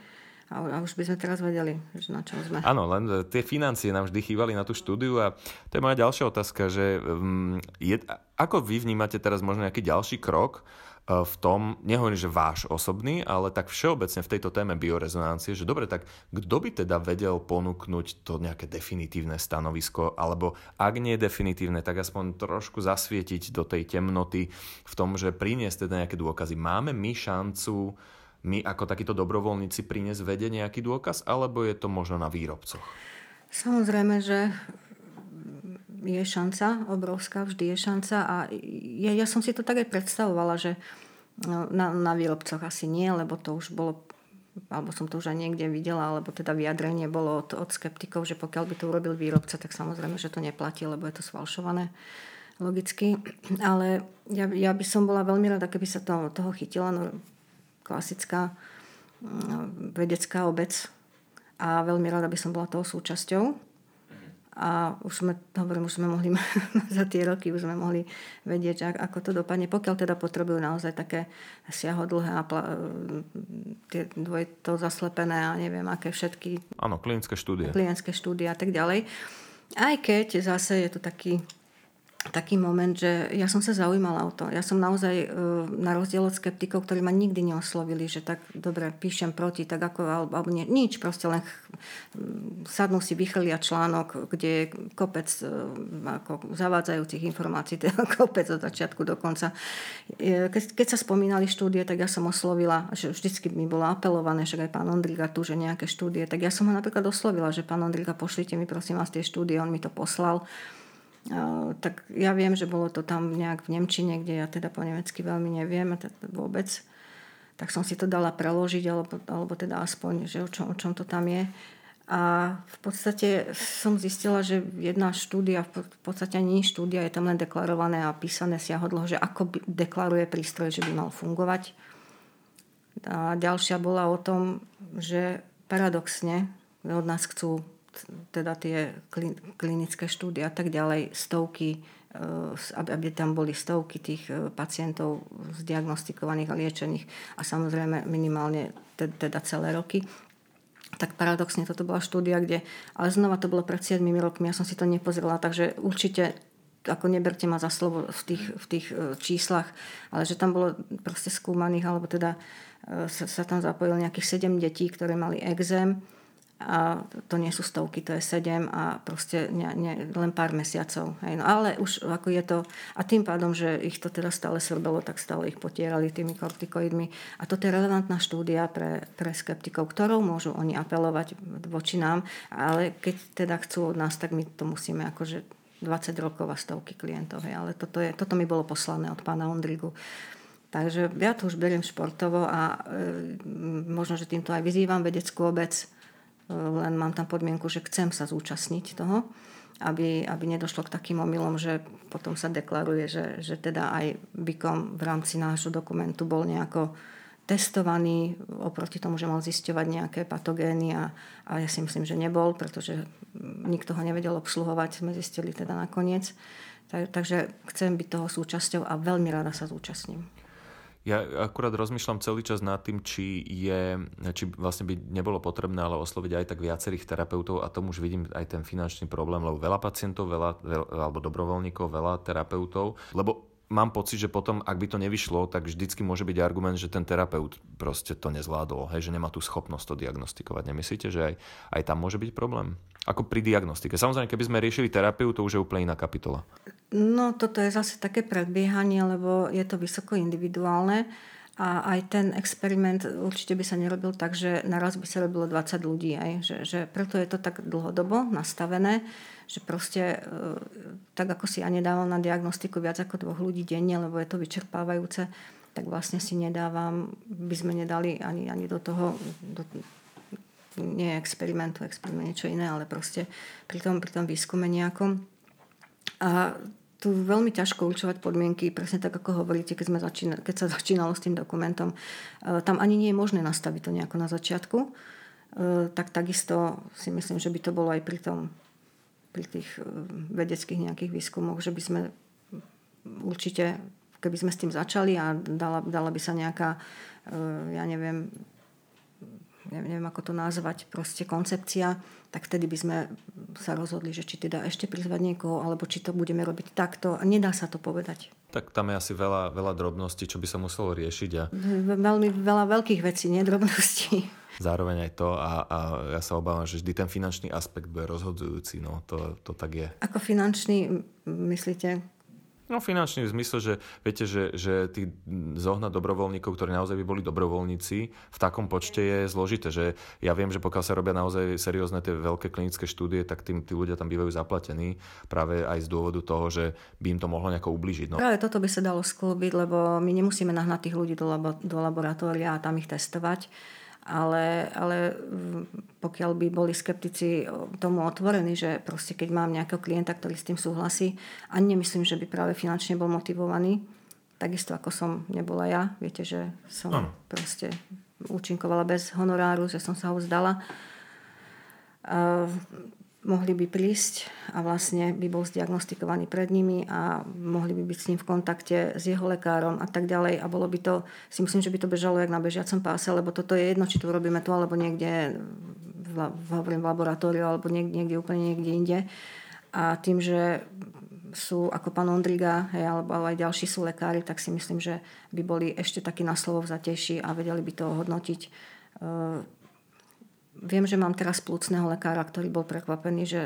a, už by sme teraz vedeli, že na čom sme. Áno, len e, tie financie nám vždy chýbali na tú štúdiu a to je moja ďalšia otázka, že um, je, ako vy vnímate teraz možno nejaký ďalší krok, v tom, nehovorím, že váš osobný, ale tak všeobecne v tejto téme biorezonancie, že dobre, tak kto by teda vedel ponúknuť to nejaké definitívne stanovisko, alebo ak nie definitívne, tak aspoň trošku zasvietiť do tej temnoty v tom, že priniesť teda nejaké dôkazy. Máme my šancu my ako takíto dobrovoľníci priniesť vede nejaký dôkaz, alebo je to možno na výrobcoch? Samozrejme, že je šanca, obrovská, vždy je šanca a ja, ja som si to tak aj predstavovala, že no, na, na výrobcoch asi nie, lebo to už bolo alebo som to už aj niekde videla, alebo teda vyjadrenie bolo od, od skeptikov, že pokiaľ by to urobil výrobca, tak samozrejme, že to neplatí, lebo je to sfalšované logicky. [clears throat] Ale ja, ja by som bola veľmi rada, keby sa to, toho chytila. No, klasická mm, vedecká obec a veľmi rada by som bola toho súčasťou. A už sme, hovorím, už sme mohli [laughs] za tie roky, už sme mohli vedieť, ako to dopadne. Pokiaľ teda potrebujú naozaj také siahodlhé a pla, tie to zaslepené a neviem, aké všetky... Áno, klinické štúdie. Klinické štúdie a tak ďalej. Aj keď zase je to taký taký moment, že ja som sa zaujímala o to. Ja som naozaj e, na rozdiel od skeptikov, ktorí ma nikdy neoslovili, že tak dobre, píšem proti, tak ako, alebo, alebo nie, nič, proste len sadnú si, vychrlia článok, kde je kopec e, ako zavádzajúcich informácií, [laughs] teda kopec od začiatku do konca. E, keď, keď sa spomínali štúdie, tak ja som oslovila, že vždycky mi bolo apelované, že aj pán Ondriga tu, že nejaké štúdie, tak ja som ho napríklad oslovila, že pán Ondriga, pošlite mi prosím vás tie štúdie, on mi to poslal tak ja viem, že bolo to tam nejak v Nemčine, kde ja teda po nemecky veľmi neviem vôbec. Tak som si to dala preložiť, alebo, alebo teda aspoň, že o čom, o čom to tam je. A v podstate som zistila, že jedna štúdia, v podstate ani štúdia, je tam len deklarované a písané siahodlo, že ako deklaruje prístroj, že by mal fungovať. A ďalšia bola o tom, že paradoxne od nás chcú teda tie klinické štúdie a tak ďalej, stovky, eh, aby tam boli stovky tých eh, pacientov zdiagnostikovaných a liečených a samozrejme minimálne teda celé roky. Tak paradoxne toto bola štúdia, kde, ale znova to bolo pred 7 rokmi, ja som si to nepozrela, takže určite ako neberte ma za slovo v tých, v tých eh, číslach, ale že tam bolo proste skúmaných, alebo teda sa, sa tam zapojilo nejakých 7 detí, ktoré mali exém a to nie sú stovky, to je sedem a proste ne, ne, len pár mesiacov. Hej. No, ale už ako je to, a tým pádom, že ich to teda stále svrbelo, tak stále ich potierali tými kortikoidmi. A toto je relevantná štúdia pre, pre skeptikov, ktorou môžu oni apelovať voči nám, ale keď teda chcú od nás, tak my to musíme akože 20 rokov a stovky klientov. Hej. Ale toto, je, toto mi bolo poslané od pána Ondrigu. Takže ja to už beriem športovo a e, možno, že týmto aj vyzývam vedeckú obec, len mám tam podmienku, že chcem sa zúčastniť toho, aby, aby nedošlo k takým omylom, že potom sa deklaruje, že, že teda aj BIKOM v rámci nášho dokumentu bol nejako testovaný oproti tomu, že mal zisťovať nejaké patogény a, a ja si myslím, že nebol, pretože nikto ho nevedel obsluhovať, sme zistili teda nakoniec. Tak, takže chcem byť toho súčasťou a veľmi rada sa zúčastním. Ja akurát rozmýšľam celý čas nad tým, či, je, či vlastne by nebolo potrebné ale osloviť aj tak viacerých terapeutov a tomu už vidím aj ten finančný problém, lebo veľa pacientov, veľa, veľa alebo dobrovoľníkov, veľa terapeutov, lebo mám pocit, že potom, ak by to nevyšlo, tak vždycky môže byť argument, že ten terapeut proste to nezvládol, hej, že nemá tú schopnosť to diagnostikovať. Nemyslíte, že aj, aj tam môže byť problém? Ako pri diagnostike. Samozrejme, keby sme riešili terapiu, to už je úplne iná kapitola. No, toto je zase také predbiehanie, lebo je to vysoko individuálne. A aj ten experiment určite by sa nerobil tak, že naraz by sa robilo 20 ľudí. Aj. Že, že preto je to tak dlhodobo nastavené, že proste e, tak ako si ja nedávam na diagnostiku viac ako dvoch ľudí denne, lebo je to vyčerpávajúce, tak vlastne si nedávam, by sme nedali ani, ani do toho, do, nie experimentu, experiment niečo iné, ale proste pri tom, pri tom výskume nejakom. A tu veľmi ťažko určovať podmienky, presne tak ako hovoríte, keď, sme začínali, keď sa [laughs] začínalo s tým dokumentom. E, tam ani nie je možné nastaviť to nejako na začiatku. E, tak takisto si myslím, že by to bolo aj pri, tom, pri tých e, vedeckých nejakých výskumoch, že by sme určite, keby sme s tým začali a dala, dala by sa nejaká, ja neviem, neviem ako to nazvať, proste koncepcia, tak vtedy by sme sa rozhodli, že či teda ešte prizvať niekoho, alebo či to budeme robiť takto. Nedá sa to povedať. Tak tam je asi veľa, veľa drobností, čo by sa muselo riešiť. A... Veľmi veľa veľkých vecí, nie drobností. Zároveň aj to a, a ja sa obávam, že vždy ten finančný aspekt bude rozhodzujúci. No, to, to tak je. Ako finančný, myslíte? No finančný v zmysle, že viete, že, že tých zohnať dobrovoľníkov, ktorí naozaj by boli dobrovoľníci, v takom počte je zložité. Že ja viem, že pokiaľ sa robia naozaj seriózne tie veľké klinické štúdie, tak tým, tí ľudia tam bývajú zaplatení práve aj z dôvodu toho, že by im to mohlo nejako ubližiť. No. Práve toto by sa dalo sklúbiť, lebo my nemusíme nahnať tých ľudí do, labo, do laboratória a tam ich testovať ale, ale pokiaľ by boli skeptici tomu otvorení, že proste keď mám nejakého klienta, ktorý s tým súhlasí, ani nemyslím, že by práve finančne bol motivovaný, takisto ako som nebola ja. Viete, že som ano. proste účinkovala bez honoráru, že som sa ho vzdala. Mohli by prísť a vlastne by bol zdiagnostikovaný pred nimi a mohli by byť s ním v kontakte s jeho lekárom a tak ďalej a bolo by to, si myslím, že by to bežalo jak na bežiacom páse, lebo toto je jedno, či to robíme tu alebo niekde v, v laboratóriu alebo niekde, niekde úplne niekde inde. A tým, že sú ako pán Ondriga hej, alebo aj ďalší sú lekári, tak si myslím, že by boli ešte takí na slovo vzatejší a vedeli by to hodnotiť. Viem, že mám teraz plúcneho lekára, ktorý bol prekvapený, že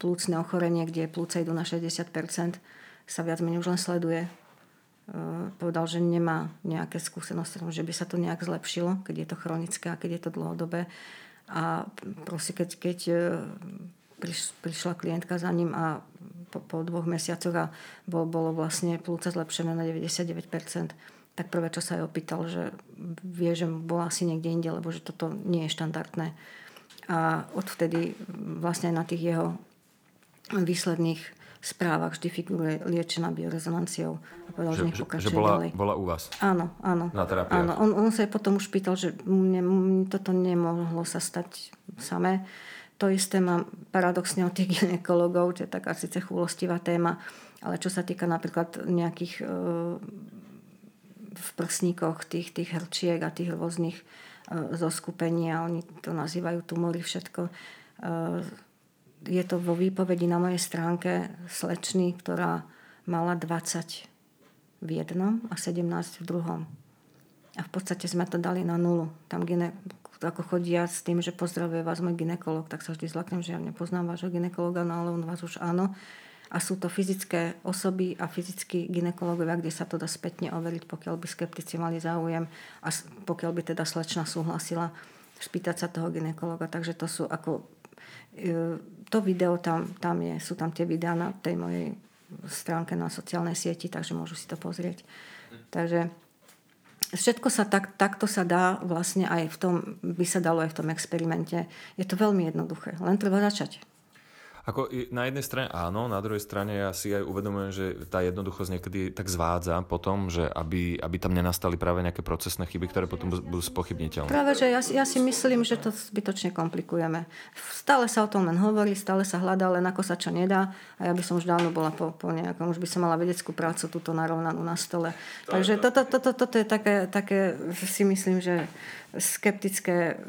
plúcne ochorenie, kde plúce idú na 60%, sa viac menej už len sleduje. E, povedal, že nemá nejaké skúsenosti, že by sa to nejak zlepšilo, keď je to chronické a keď je to dlhodobé. A proste keď, keď e, priš, prišla klientka za ním a po, po dvoch mesiacoch a bol, bolo vlastne plúca zlepšené na 99%, tak prvé, čo sa jej opýtal, že vie, že bola asi niekde inde, lebo že toto nie je štandardné. A odvtedy vlastne na tých jeho výsledných správach vždy figuruje liečená biorezonanciou. A povedal, že, že, že bola, ďalej. bola u vás? Áno, áno. Na terapiách? Áno, on, on sa potom už pýtal, že mne, toto nemohlo sa stať samé. To isté mám paradoxne od tých ginekologov, čo je taká síce chulostivá téma, ale čo sa týka napríklad nejakých e, v prsníkoch tých, tých hrčiek a tých rôznych uh, zoskupení a oni to nazývajú tumory všetko. Uh, je to vo výpovedi na mojej stránke slečny, ktorá mala 20 v jednom a 17 v druhom. A v podstate sme to dali na nulu. Tam gine, ako chodia s tým, že pozdravuje vás môj ginekolog, tak sa vždy zlaknem, že ja nepoznám vášho ginekologa, no ale on vás už áno a sú to fyzické osoby a fyzickí ginekologovia, kde sa to dá spätne overiť, pokiaľ by skeptici mali záujem a pokiaľ by teda slečna súhlasila spýtať sa toho ginekologa. Takže to sú ako... E, to video tam, tam je, sú tam tie videá na tej mojej stránke na sociálnej sieti, takže môžu si to pozrieť. Takže všetko sa tak, takto sa dá vlastne aj v tom, by sa dalo aj v tom experimente. Je to veľmi jednoduché, len treba začať. Ako na jednej strane áno, na druhej strane ja si aj uvedomujem, že tá jednoduchosť niekedy tak zvádza potom, že aby, aby tam nenastali práve nejaké procesné chyby, ktoré potom budú spochybniteľné. Práve, že ja, ja si myslím, že to zbytočne komplikujeme. Stále sa o tom len hovorí, stále sa hľadá, len ako sa čo nedá. A ja by som už dávno bola po, po nejakom, už by som mala vedeckú prácu túto narovnanú na stole. Takže toto, toto, toto je také, také, si myslím, že skeptické,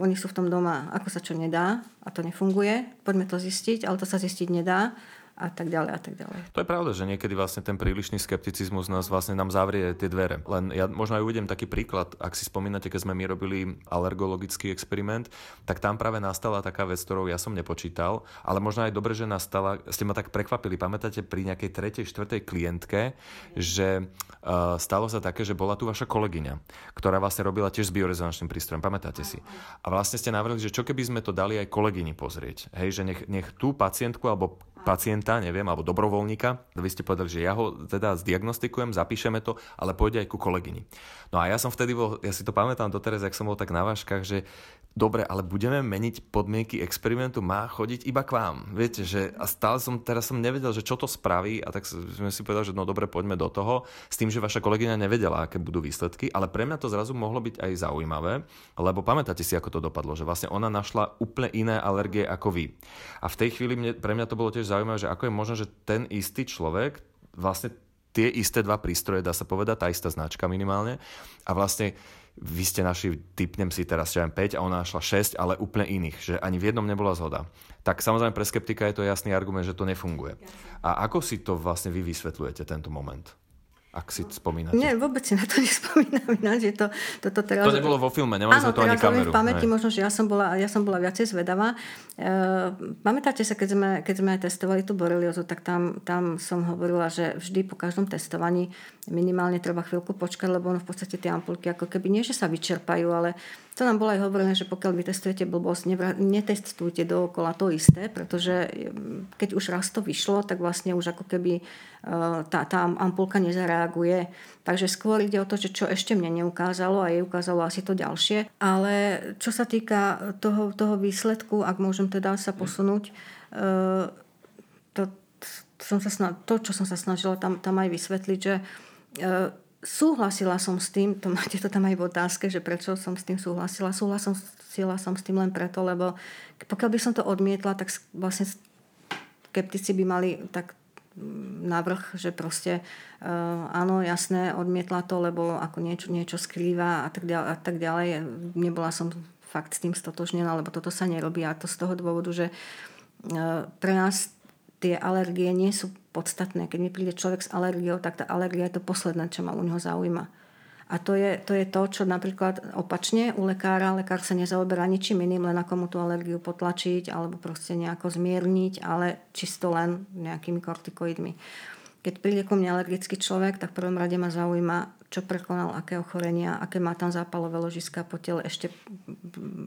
oni sú v tom doma, ako sa čo nedá a to nefunguje, poďme to zistiť, ale to sa zistiť nedá a tak ďalej a tak ďalej. To je pravda, že niekedy vlastne ten prílišný skepticizmus nás vlastne nám zavrie tie dvere. Len ja možno aj uvedem taký príklad, ak si spomínate, keď sme my robili alergologický experiment, tak tam práve nastala taká vec, ktorou ja som nepočítal, ale možno aj dobre, že nastala, ste ma tak prekvapili, pamätáte pri nejakej tretej, štvrtej klientke, že uh, stalo sa také, že bola tu vaša kolegyňa, ktorá vlastne robila tiež s biorezonančným prístrojom, pamätáte si? A vlastne ste navrhli, že čo keby sme to dali aj kolegyni pozrieť, hej, že nech, nech tú pacientku alebo pacienta, neviem, alebo dobrovoľníka. Vy ste povedali, že ja ho teda zdiagnostikujem, zapíšeme to, ale pôjde aj ku kolegyni. No a ja som vtedy bol, ja si to pamätám doteraz, jak som bol tak na váškach, že dobre, ale budeme meniť podmienky experimentu, má chodiť iba k vám. Viete, že a stále som, teraz som nevedel, že čo to spraví a tak sme si povedali, že no dobre, poďme do toho, s tým, že vaša kolegyňa nevedela, aké budú výsledky, ale pre mňa to zrazu mohlo byť aj zaujímavé, lebo pamätáte si, ako to dopadlo, že vlastne ona našla úplne iné alergie ako vy. A v tej chvíli mne, pre mňa to bolo tiež zaujímavé, že ako je možné, že ten istý človek vlastne tie isté dva prístroje, dá sa povedať, tá istá značka minimálne. A vlastne vy ste našli, typnem si teraz, že 5 a ona našla 6, ale úplne iných, že ani v jednom nebola zhoda. Tak samozrejme pre skeptika je to jasný argument, že to nefunguje. A ako si to vlastne vy vysvetľujete, tento moment? Ak si spomínate. Nie, vôbec si na to [laughs] nespomínam ináč, že to, toto teraz... To nebolo vo filme, nemali sme to ani kameru. v pamäti Hej. možno, že ja som bola, ja som bola viacej zvedavá. E, pamätáte sa, keď sme, keď sme testovali tú boreliozu, tak tam, tam som hovorila, že vždy po každom testovaní minimálne treba chvíľku počkať, lebo ono v podstate tie ampulky ako keby nie, že sa vyčerpajú, ale to nám bolo aj hovorené, že pokiaľ vy testujete blbosť, netestujte dookola to isté, pretože mm, keď už raz to vyšlo, tak vlastne už ako keby e, tá, tá ampulka nezareaguje. Takže skôr ide o to, že čo ešte mne neukázalo a jej ukázalo asi to ďalšie. Ale čo sa týka toho, toho výsledku, ak môžem teda sa posunúť, e, to, som sa snad, to, čo som sa snažila tam, tam aj vysvetliť, že e, súhlasila som s tým, to máte to tam aj v otázke, že prečo som s tým súhlasila. Súhlasila som s tým len preto, lebo pokiaľ by som to odmietla, tak vlastne skeptici by mali tak mm, navrh, že proste uh, áno, jasné, odmietla to, lebo ako niečo, niečo skrýva a tak, ďalej, a tak ďalej. Nebola som fakt s tým stotožnená, lebo toto sa nerobí a to z toho dôvodu, že uh, pre nás tie alergie nie sú podstatné. Keď mi príde človek s alergiou, tak tá alergia je to posledné, čo ma u neho zaujíma. A to je, to je to, čo napríklad opačne u lekára, lekár sa nezaoberá ničím iným, len ako mu tú alergiu potlačiť alebo proste nejako zmierniť, ale čisto len nejakými kortikoidmi. Keď príde ku mne alergický človek, tak v prvom rade ma zaujíma, čo prekonal, aké ochorenia, aké má tam zápalové ložiska po tele. Ešte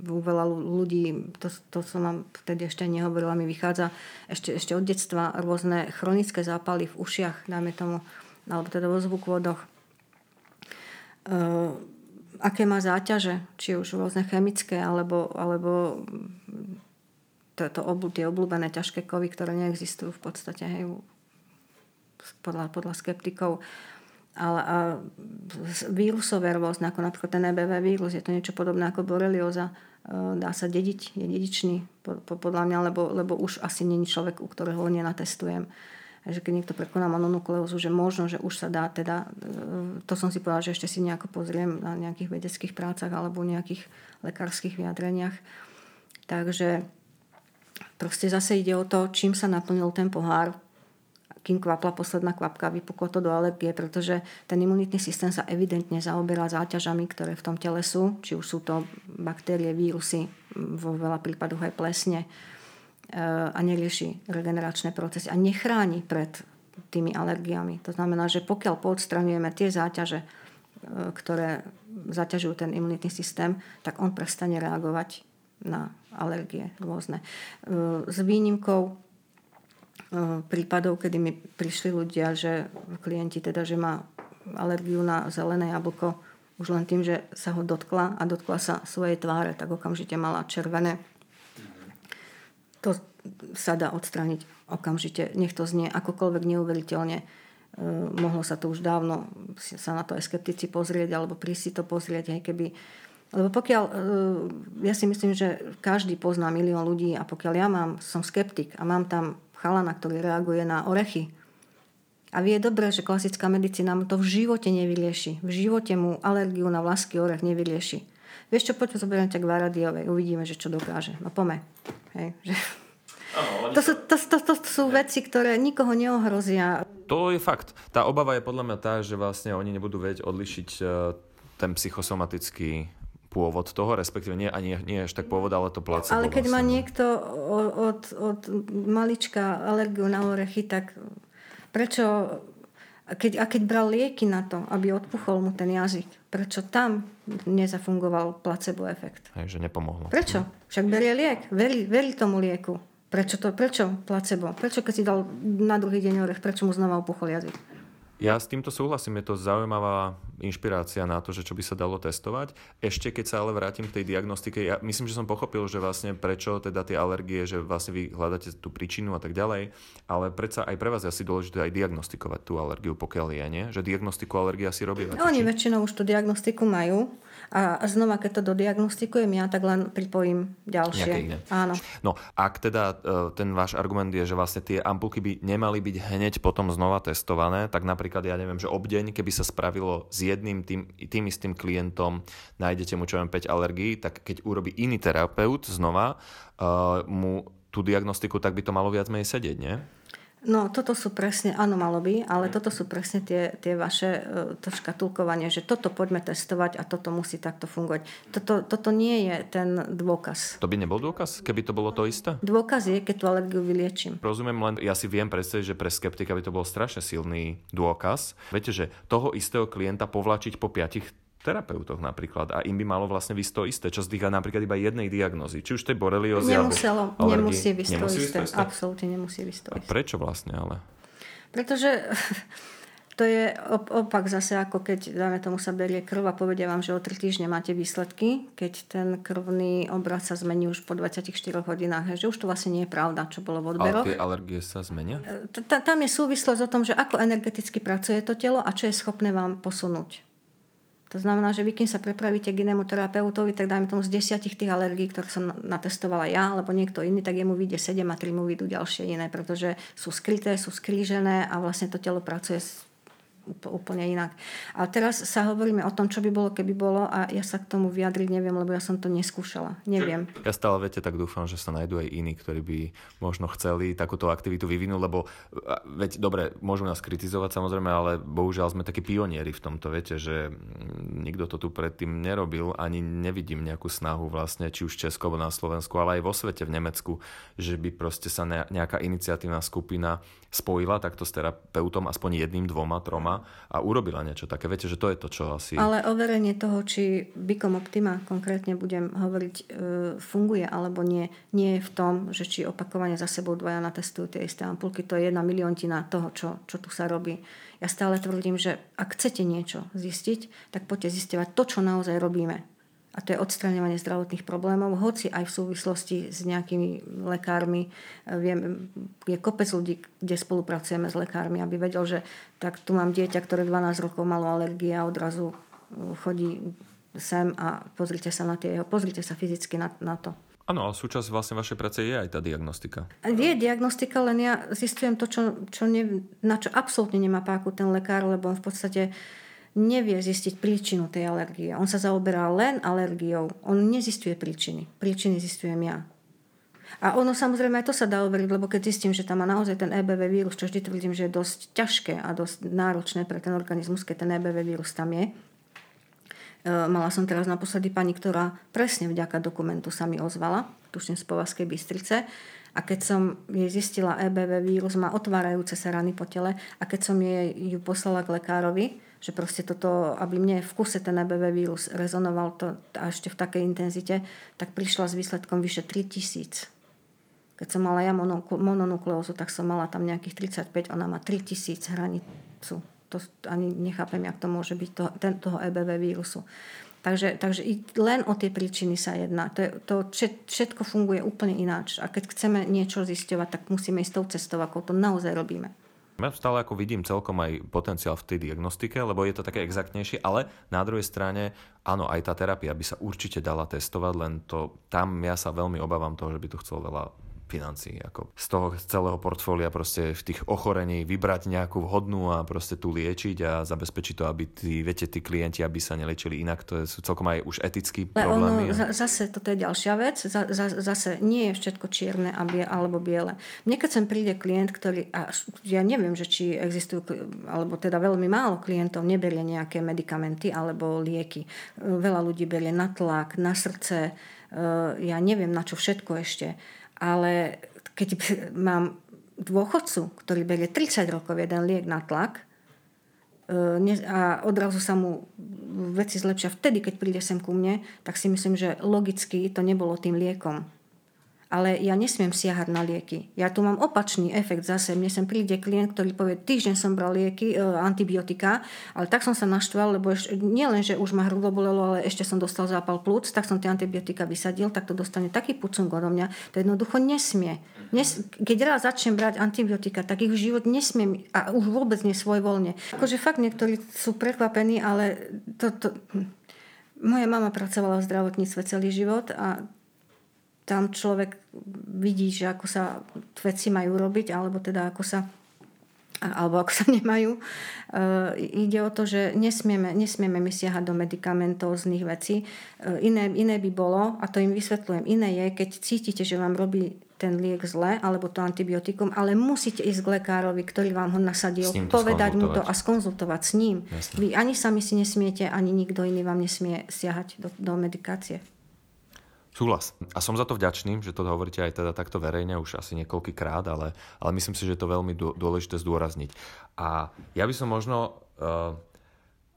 u veľa ľudí, to, to som vám vtedy ešte nehovorila, mi vychádza ešte, ešte od detstva rôzne chronické zápaly v ušiach, dáme tomu, alebo teda vo zvukvodoch. E, aké má záťaže, či už rôzne chemické, alebo, alebo to, to, tie obľúbené ťažké kovy, ktoré neexistujú v podstate hej, podľa, podľa skeptikov. Ale a vírusové rôzne, ako napríklad ten EBV vírus, je to niečo podobné ako borelioza, e, dá sa dediť, je dedičný podľa mňa, lebo, lebo už asi není človek, u ktorého ho nenatestujem. Že keď niekto prekoná mononukleózu, že možno, že už sa dá teda, e, to som si povedala, že ešte si nejako pozriem na nejakých vedeckých prácach alebo nejakých lekárskych vyjadreniach. Takže proste zase ide o to, čím sa naplnil ten pohár, kým kvapla posledná kvapka, vypuklo to do alergie, pretože ten imunitný systém sa evidentne zaoberá záťažami, ktoré v tom tele sú, či už sú to baktérie, vírusy, vo veľa prípadoch aj plesne eh, a nerieši regeneračné procesy a nechráni pred tými alergiami. To znamená, že pokiaľ podstraňujeme tie záťaže, eh, ktoré zaťažujú ten imunitný systém, tak on prestane reagovať na alergie rôzne. Eh, s výnimkou prípadov, kedy mi prišli ľudia, že klienti teda, že má alergiu na zelené jablko, už len tým, že sa ho dotkla a dotkla sa svojej tváre, tak okamžite mala červené. To sa dá odstrániť okamžite. Nech to znie akokoľvek neuveriteľne. E, mohlo sa to už dávno sa na to aj skeptici pozrieť alebo prísť si to pozrieť, aj keby lebo pokiaľ, e, ja si myslím, že každý pozná milión ľudí a pokiaľ ja mám, som skeptik a mám tam chalana, ktorý reaguje na orechy. A vie dobre, že klasická medicína mu to v živote nevyrieši. V živote mu alergiu na vlasky orech nevyrieši. Vieš čo, poďme zoberiem ťa k Varadiovej. Uvidíme, že čo dokáže. No pome. Hej, že... To sú, to, to, to, to sú veci, ktoré nikoho neohrozia. To je fakt. Tá obava je podľa mňa tá, že vlastne oni nebudú vedieť odlišiť e, ten psychosomatický pôvod toho, respektíve nie, ani nie až tak pôvod, ale to placebo. Ale keď vlastne. má niekto od, od malička alergiu na orechy, tak prečo, keď, a keď bral lieky na to, aby odpuchol mu ten jazyk, prečo tam nezafungoval placebo efekt? Hej, že nepomohlo. Prečo? Však berie liek, verí, verí tomu lieku. Prečo, to, prečo placebo? Prečo keď si dal na druhý deň orech, prečo mu znova opuchol jazyk? Ja s týmto súhlasím, je to zaujímavá inšpirácia na to, že čo by sa dalo testovať. Ešte keď sa ale vrátim k tej diagnostike, ja myslím, že som pochopil, že vlastne prečo teda tie alergie, že vlastne vy hľadáte tú príčinu a tak ďalej, ale predsa aj pre vás je asi dôležité aj diagnostikovať tú alergiu, pokiaľ je, nie? Že diagnostiku alergia si robí. Oni väčšinou už tú diagnostiku majú a znova, keď to dodiagnostikujem ja, tak len pripojím ďalšie. Áno. No, ak teda e, ten váš argument je, že vlastne tie ampulky by nemali byť hneď potom znova testované, tak napríklad, ja neviem, že obdeň, keby sa spravilo s jedným tým, tým istým klientom, nájdete mu čo len 5 alergií, tak keď urobí iný terapeut znova, uh, mu tú diagnostiku, tak by to malo viac menej sedieť, nie? No toto sú presne, áno malo by, ale toto sú presne tie, tie vaše e, to škatulkovanie, že toto poďme testovať a toto musí takto fungovať. Toto, toto nie je ten dôkaz. To by nebol dôkaz, keby to bolo to isté? Dôkaz je, keď tú alergiu vyliečím. Rozumiem, len ja si viem predstaviť, že pre skeptika by to bol strašne silný dôkaz. Viete, že toho istého klienta povlačiť po piatich terapeutoch napríklad a im by malo vlastne vysť to isté, čo sa týka napríklad iba jednej diagnozy. Či už tej boreliozy Nemuselo, alebo nemusí vysť to isté. Absolútne nemusí vysť to isté. A prečo vlastne ale? Pretože [laughs] to je opak zase, ako keď, dáme tomu, sa berie krv a povedia vám, že o 3 týždne máte výsledky, keď ten krvný obrad sa zmení už po 24 hodinách, že už to vlastne nie je pravda, čo bolo v odberoch. Ale tie alergie sa zmenia? E, tam je súvislosť o tom, že ako energeticky pracuje to telo a čo je schopné vám posunúť. To znamená, že vy, kým sa prepravíte k inému terapeutovi, tak dajme tomu z desiatich tých alergií, ktoré som natestovala ja, alebo niekto iný, tak jemu vyjde 7 a 3 mu vyjdú ďalšie iné, pretože sú skryté, sú skrížené a vlastne to telo pracuje úplne inak. A teraz sa hovoríme o tom, čo by bolo, keby bolo a ja sa k tomu vyjadriť neviem, lebo ja som to neskúšala. Neviem. Ja stále, viete, tak dúfam, že sa nájdú aj iní, ktorí by možno chceli takúto aktivitu vyvinúť, lebo veď dobre, môžu nás kritizovať samozrejme, ale bohužiaľ sme takí pionieri v tomto, viete, že nikto to tu predtým nerobil, ani nevidím nejakú snahu vlastne, či už Česko alebo na Slovensku, ale aj vo svete, v Nemecku, že by proste sa nejaká iniciatívna skupina spojila takto s terapeutom aspoň jedným, dvoma, troma a urobila niečo také. Viete, že to je to, čo asi... Ale overenie toho, či Bicom Optima, konkrétne budem hovoriť, e, funguje alebo nie, nie je v tom, že či opakovane za sebou dvaja natestujú tie isté ampulky. To je jedna miliontina toho, čo, čo tu sa robí. Ja stále tvrdím, že ak chcete niečo zistiť, tak poďte zistovať to, čo naozaj robíme a to je odstraňovanie zdravotných problémov, hoci aj v súvislosti s nejakými lekármi. Viem, je kopec ľudí, kde spolupracujeme s lekármi, aby vedel, že tak tu mám dieťa, ktoré 12 rokov malo alergie a odrazu uh, chodí sem a pozrite sa na tie jeho, pozrite sa fyzicky na, na to. Áno, ale súčasť vlastne vašej práce je aj tá diagnostika. Je diagnostika, len ja zistujem to, čo, čo ne, na čo absolútne nemá páku ten lekár, lebo on v podstate uh, nevie zistiť príčinu tej alergie. On sa zaoberá len alergiou. On nezistuje príčiny. Príčiny zistujem ja. A ono samozrejme aj to sa dá overiť, lebo keď zistím, že tam má naozaj ten EBV vírus, čo vždy tvrdím, že je dosť ťažké a dosť náročné pre ten organizmus, keď ten EBV vírus tam je. E, mala som teraz naposledy pani, ktorá presne vďaka dokumentu sa mi ozvala, tuším z Povazkej Bystrice, a keď som jej zistila EBV vírus, má otvárajúce sa rany po tele a keď som jej ju poslala k lekárovi, že proste toto, aby mne v kuse ten EBV vírus rezonoval to, a ešte v takej intenzite, tak prišla s výsledkom vyše 3000. Keď som mala ja mononukleózu, tak som mala tam nejakých 35, ona má 3000 hranicu. To ani nechápem, jak to môže byť to, ten, toho EBV vírusu. Takže, takže len o tie príčiny sa jedná. To, je, to všetko funguje úplne ináč. A keď chceme niečo zisťovať, tak musíme ísť tou cestou, ako to naozaj robíme. Ja stále ako vidím celkom aj potenciál v tej diagnostike, lebo je to také exaktnejšie, ale na druhej strane, áno, aj tá terapia by sa určite dala testovať, len to tam ja sa veľmi obávam toho, že by to chcelo veľa financií. Ako z toho celého portfólia proste v tých ochorení vybrať nejakú vhodnú a proste tu liečiť a zabezpečiť to, aby tí, viete, tí klienti, aby sa neliečili inak. To sú celkom aj už etický problémy. Ono, zase, toto je ďalšia vec. Zase nie je všetko čierne alebo biele. Mne keď sem príde klient, ktorý, a ja neviem, že či existujú, alebo teda veľmi málo klientov neberie nejaké medikamenty alebo lieky. Veľa ľudí berie na tlak, na srdce, e, ja neviem na čo všetko ešte ale keď [laughs] mám dôchodcu, ktorý berie 30 rokov jeden liek na tlak e, a odrazu sa mu veci zlepšia vtedy, keď príde sem ku mne, tak si myslím, že logicky to nebolo tým liekom ale ja nesmiem siahať na lieky. Ja tu mám opačný efekt zase. Mne sem príde klient, ktorý povie, týždeň som bral lieky, e, antibiotika, ale tak som sa naštval, lebo ešte, nie len, že už ma hrubo bolelo, ale ešte som dostal zápal plúc, tak som tie antibiotika vysadil, tak to dostane taký pucung odo mňa. To jednoducho nesmie. Nes, keď raz začnem brať antibiotika, tak ich život nesmiem a už vôbec nie voľne. Akože fakt niektorí sú prekvapení, ale to, to, hm. moja mama pracovala v zdravotníctve celý život a tam človek vidí, že ako sa veci majú robiť, alebo teda ako sa alebo ako sa [laughs] nemajú. Uh, ide o to, že nesmieme, nesmieme my siahať do medicamentóznych vecí. Uh, iné, iné by bolo, a to im vysvetľujem, iné je, keď cítite, že vám robí ten liek zle, alebo to antibiotikum, ale musíte ísť k lekárovi, ktorý vám ho nasadil, povedať mu to a skonzultovať s ním. Jasne. Vy ani sami si nesmiete, ani nikto iný vám nesmie siahať do, do medikácie. Súhlas. A som za to vďačný, že to hovoríte aj teda takto verejne už asi niekoľkýkrát, ale, ale myslím si, že je to veľmi dôležité zdôrazniť. A ja by som možno uh,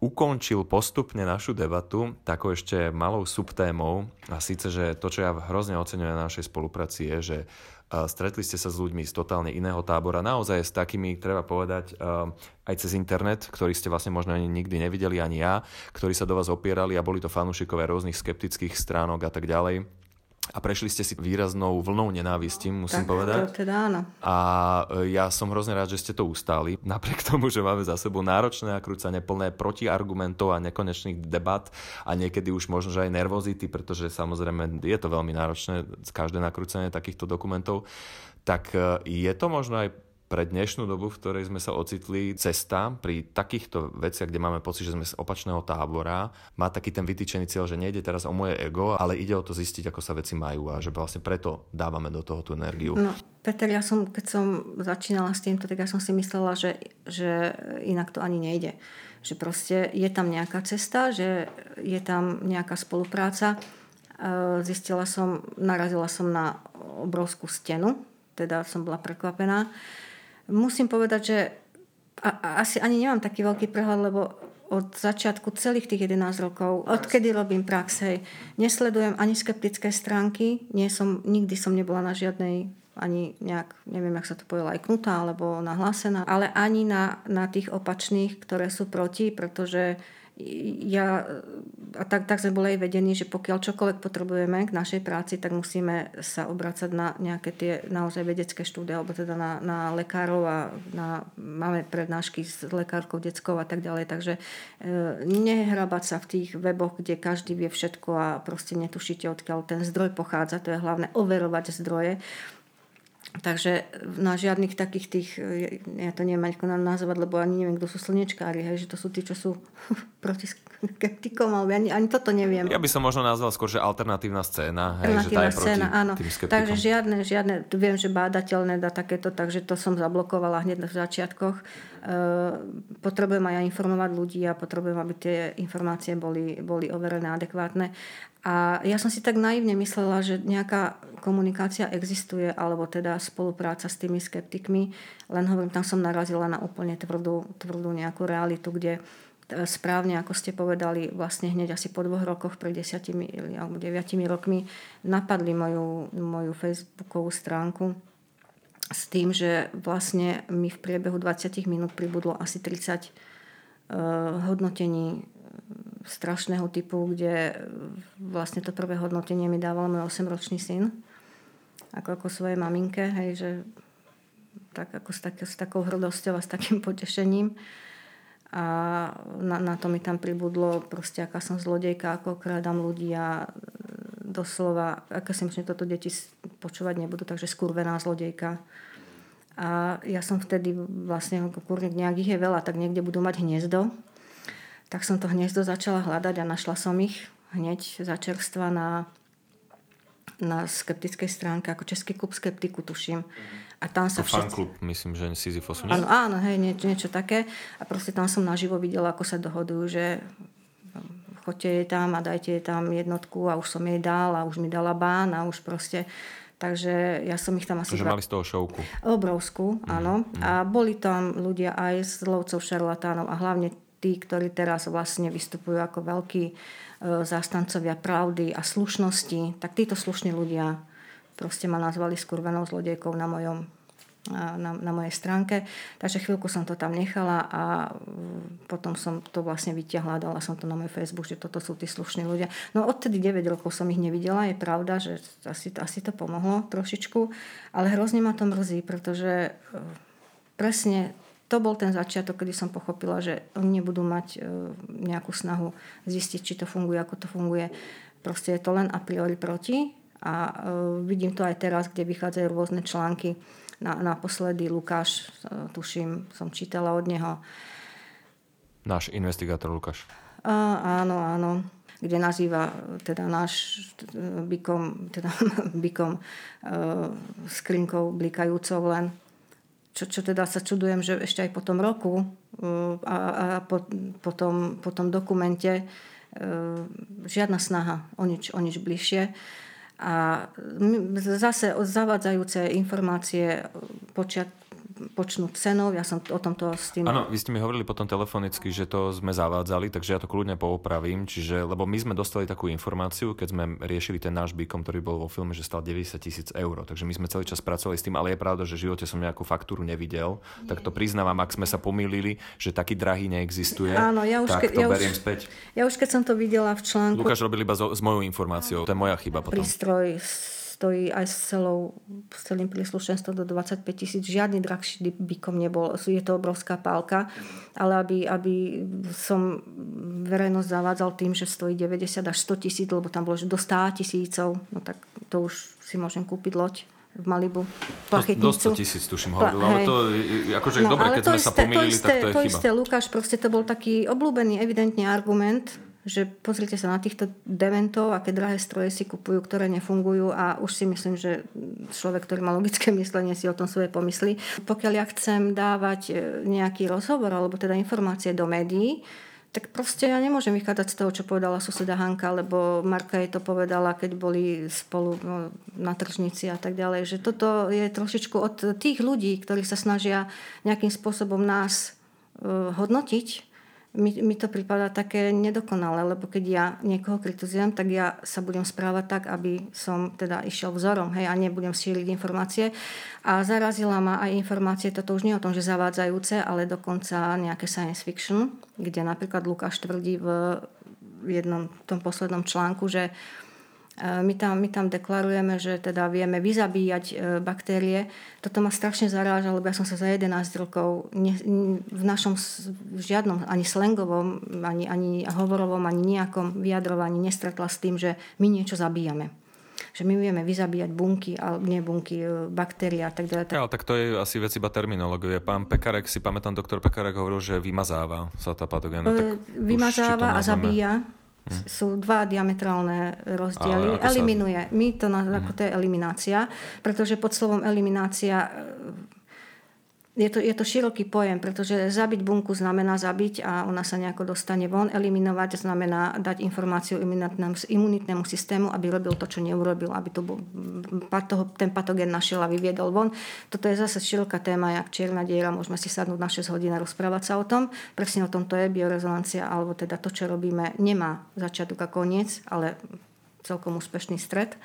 ukončil postupne našu debatu takou ešte malou subtémou a síce, že to, čo ja hrozne oceňujem na našej spolupráci je, že stretli ste sa s ľuďmi z totálne iného tábora, naozaj s takými, treba povedať, aj cez internet, ktorí ste vlastne možno ani nikdy nevideli, ani ja, ktorí sa do vás opierali a boli to fanúšikovia rôznych skeptických stránok a tak ďalej a prešli ste si výraznou vlnou nenávisti, musím tak, povedať. To teda áno. A e, ja som hrozne rád, že ste to ustáli, [laughs] napriek tomu, že máme za sebou náročné nakrúcanie plné protiargumentov a nekonečných debat a niekedy už možno, že aj nervozity, pretože samozrejme je to veľmi náročné, každé nakrúcanie takýchto dokumentov. Tak e, je to možno aj pre dnešnú dobu, v ktorej sme sa ocitli, cesta pri takýchto veciach, kde máme pocit, že sme z opačného tábora, má taký ten vytýčený cieľ, že nejde teraz o moje ego, ale ide o to zistiť, ako sa veci majú a že vlastne preto dávame do toho tú energiu. No, Peter, ja som, keď som začínala s týmto, tak ja som si myslela, že, že inak to ani nejde. Že proste je tam nejaká cesta, že je tam nejaká spolupráca. E, zistila som, narazila som na obrovskú stenu, teda som bola prekvapená musím povedať, že a, asi ani nemám taký veľký prehľad, lebo od začiatku celých tých 11 rokov, odkedy robím prax, hej, nesledujem ani skeptické stránky, nie som, nikdy som nebola na žiadnej ani nejak, neviem, jak sa to povedala, aj knutá alebo nahlásená, ale ani na, na tých opačných, ktoré sú proti, pretože ja, a tak, tak sme boli aj vedení, že pokiaľ čokoľvek potrebujeme k našej práci, tak musíme sa obracať na nejaké tie naozaj vedecké štúdie, alebo teda na, na lekárov a na, máme prednášky s lekárkou detskou a tak ďalej. Takže e, nehrabať sa v tých weboch, kde každý vie všetko a proste netušíte, odkiaľ ten zdroj pochádza. To je hlavné overovať zdroje. Takže na žiadnych takých tých, ja to neviem ako nazvať, lebo ani neviem, kto sú slnečkári, hej, že to sú tí, čo sú [laughs] proti skeptikom, alebo ani, ani toto neviem. Ja by som možno nazval skôr, že alternatívna scéna. Hej, alternatívna že tá je scéna, áno. Takže žiadne, žiadne, viem, že bádateľné dá takéto, takže to som zablokovala hneď v začiatkoch. E, potrebujem aj informovať ľudí a potrebujem, aby tie informácie boli, boli overené adekvátne. A ja som si tak naivne myslela, že nejaká komunikácia existuje, alebo teda spolupráca s tými skeptikmi, len hovorím, tam som narazila na úplne tvrdú, tvrdú nejakú realitu, kde e, správne, ako ste povedali, vlastne hneď asi po dvoch rokoch, pred desiatimi alebo deviatimi rokmi, napadli moju, moju facebookovú stránku s tým, že vlastne mi v priebehu 20 minút pribudlo asi 30 uh, e, hodnotení strašného typu, kde vlastne to prvé hodnotenie mi dával môj 8-ročný syn, ako ako svojej maminke, hej, že tak ako s, tak, s takou hrdosťou a s takým [laughs] potešením. A na, na to mi tam pribudlo proste, aká som zlodejka, ako krádam ľudí a doslova, aké si myslím, toto deti počúvať nebudú, takže skurvená zlodejka. A ja som vtedy vlastne, kurník nejak ich je veľa, tak niekde budú mať hniezdo tak som to hniezdo začala hľadať a našla som ich hneď za čerstva na, na skeptickej stránke, ako Český klub skeptiku, tuším. A tam sa všetci... klub, myslím, že Sisyphos. Áno, áno, hej, niečo, niečo také. A proste tam som naživo videla, ako sa dohodujú, že chodte jej tam a dajte jej tam jednotku a už som jej dal a už mi dala bán a už proste Takže ja som ich tam asi... Takže mali z toho šovku. Obrovskú, áno. Mm, mm. A boli tam ľudia aj z lovcov šarlatánov a hlavne tí, ktorí teraz vlastne vystupujú ako veľkí e, zástancovia pravdy a slušnosti, tak títo slušní ľudia proste ma nazvali skurvenou zlodejkou na mojom na, na mojej stránke. Takže chvíľku som to tam nechala a potom som to vlastne vyťahla, dala som to na môj Facebook, že toto sú tí slušní ľudia. No odtedy 9 rokov som ich nevidela, je pravda, že asi, asi to pomohlo trošičku, ale hrozne ma to mrzí, pretože e, presne to bol ten začiatok, kedy som pochopila, že oni nebudú mať e, nejakú snahu zistiť, či to funguje, ako to funguje. Proste je to len a priori proti a e, vidím to aj teraz, kde vychádzajú rôzne články. Na, naposledy Lukáš, e, tuším, som čítala od neho. Náš investigátor Lukáš. A, áno, áno kde nazýva teda náš bykom, teda [laughs] bykom skrinkou blikajúcou len čo, čo teda sa čudujem, že ešte aj po tom roku uh, a, a po, po, tom, po tom dokumente uh, žiadna snaha o nič, o nič bližšie. A zase zavádzajúce informácie počiat, počnú cenou, ja som o tomto s tým... Áno, vy ste mi hovorili potom telefonicky, že to sme zavádzali, takže ja to kľudne poopravím, čiže, lebo my sme dostali takú informáciu, keď sme riešili ten náš Bikom, ktorý bol vo filme, že stal 90 tisíc eur, takže my sme celý čas pracovali s tým, ale je pravda, že v živote som nejakú faktúru nevidel, Nie. tak to priznávam, ak sme sa pomýlili, že taký drahý neexistuje, Áno, ja už tak ke, to ja beriem už, späť. Ja už keď som to videla v článku... Lukáš robil iba so, s mojou informáciou, to je moja chyba potom. Prístroj stojí aj s, celou, s celým príslušenstvom do 25 tisíc. Žiadny drahší bykom nebol. Je to obrovská pálka. Ale aby, aby som verejnosť zavádzal tým, že stojí 90 až 100 tisíc, lebo tam bolo do 100 tisícov, no tak to už si môžem kúpiť loď v Malibu. Plachetnicu. Do 100 tisíc tuším hovoril, ale to akože no, dobre, keď sme isté, sa pomýlili, to isté, tak to je to chyba. isté, Lukáš, proste to bol taký obľúbený evidentne argument, že pozrite sa na týchto dementov, aké drahé stroje si kupujú, ktoré nefungujú a už si myslím, že človek, ktorý má logické myslenie, si o tom svoje pomyslí. Pokiaľ ja chcem dávať e, nejaký rozhovor alebo teda informácie do médií, tak proste ja nemôžem vychádzať z toho, čo povedala suseda Hanka, lebo Marka jej to povedala, keď boli spolu no, na tržnici a tak ďalej. Že toto je trošičku od tých ľudí, ktorí sa snažia nejakým spôsobom nás uh, hodnotiť, mi, mi to prípada také nedokonalé, lebo keď ja niekoho kritizujem, tak ja sa budem správať tak, aby som teda išiel vzorom hej, a nebudem šíriť informácie. A zarazila ma aj informácie, toto už nie o tom, že zavádzajúce, ale dokonca nejaké science fiction, kde napríklad Lukáš tvrdí v jednom tom poslednom článku, že E, my tam, my tam deklarujeme, že teda vieme vyzabíjať e, baktérie. Toto ma strašne zaráža, lebo ja som sa za 11 rokov ne, v našom v žiadnom ani slangovom, ani, ani hovorovom, ani nejakom vyjadrovaní nestretla s tým, že my niečo zabíjame že my vieme vyzabíjať bunky, ale nie bunky, e, baktérie a tak ďalej. Ja, ale tak to je asi vec iba terminológie. Pán Pekarek, si pamätám, doktor Pekarek hovoril, že vymazáva sa tá patogéna. Tak vymazáva a zabíja sú dva diametrálne rozdiely. Eliminuje. My to, na, ako to je eliminácia, pretože pod slovom eliminácia je to, je to široký pojem, pretože zabiť bunku znamená zabiť a ona sa nejako dostane von. Eliminovať znamená dať informáciu imunitnému systému, aby robil to, čo neurobil, aby to bol, toho, ten patogen našiel a vyviedol von. Toto je zase široká téma, jak čierna diera, môžeme si sadnúť na 6 hodín a rozprávať sa o tom. Presne o tom to je biorezonancia, alebo teda to, čo robíme, nemá začiatok a koniec, ale celkom úspešný stred.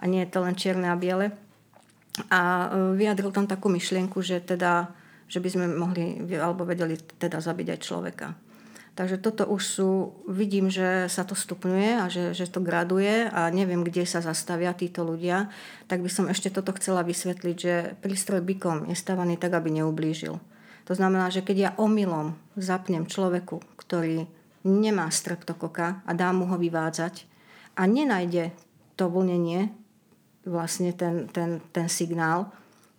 A nie je to len čierne a biele a e, vyjadril tam takú myšlienku, že teda že by sme mohli alebo vedeli teda zabiť aj človeka. Takže toto už sú, vidím, že sa to stupňuje a že, že to graduje a neviem, kde sa zastavia títo ľudia, tak by som ešte toto chcela vysvetliť, že prístroj bykom je stavaný tak, aby neublížil. To znamená, že keď ja omylom zapnem človeku, ktorý nemá streptokoka a dám mu ho vyvádzať a nenájde to vlnenie, vlastne ten, ten, ten signál,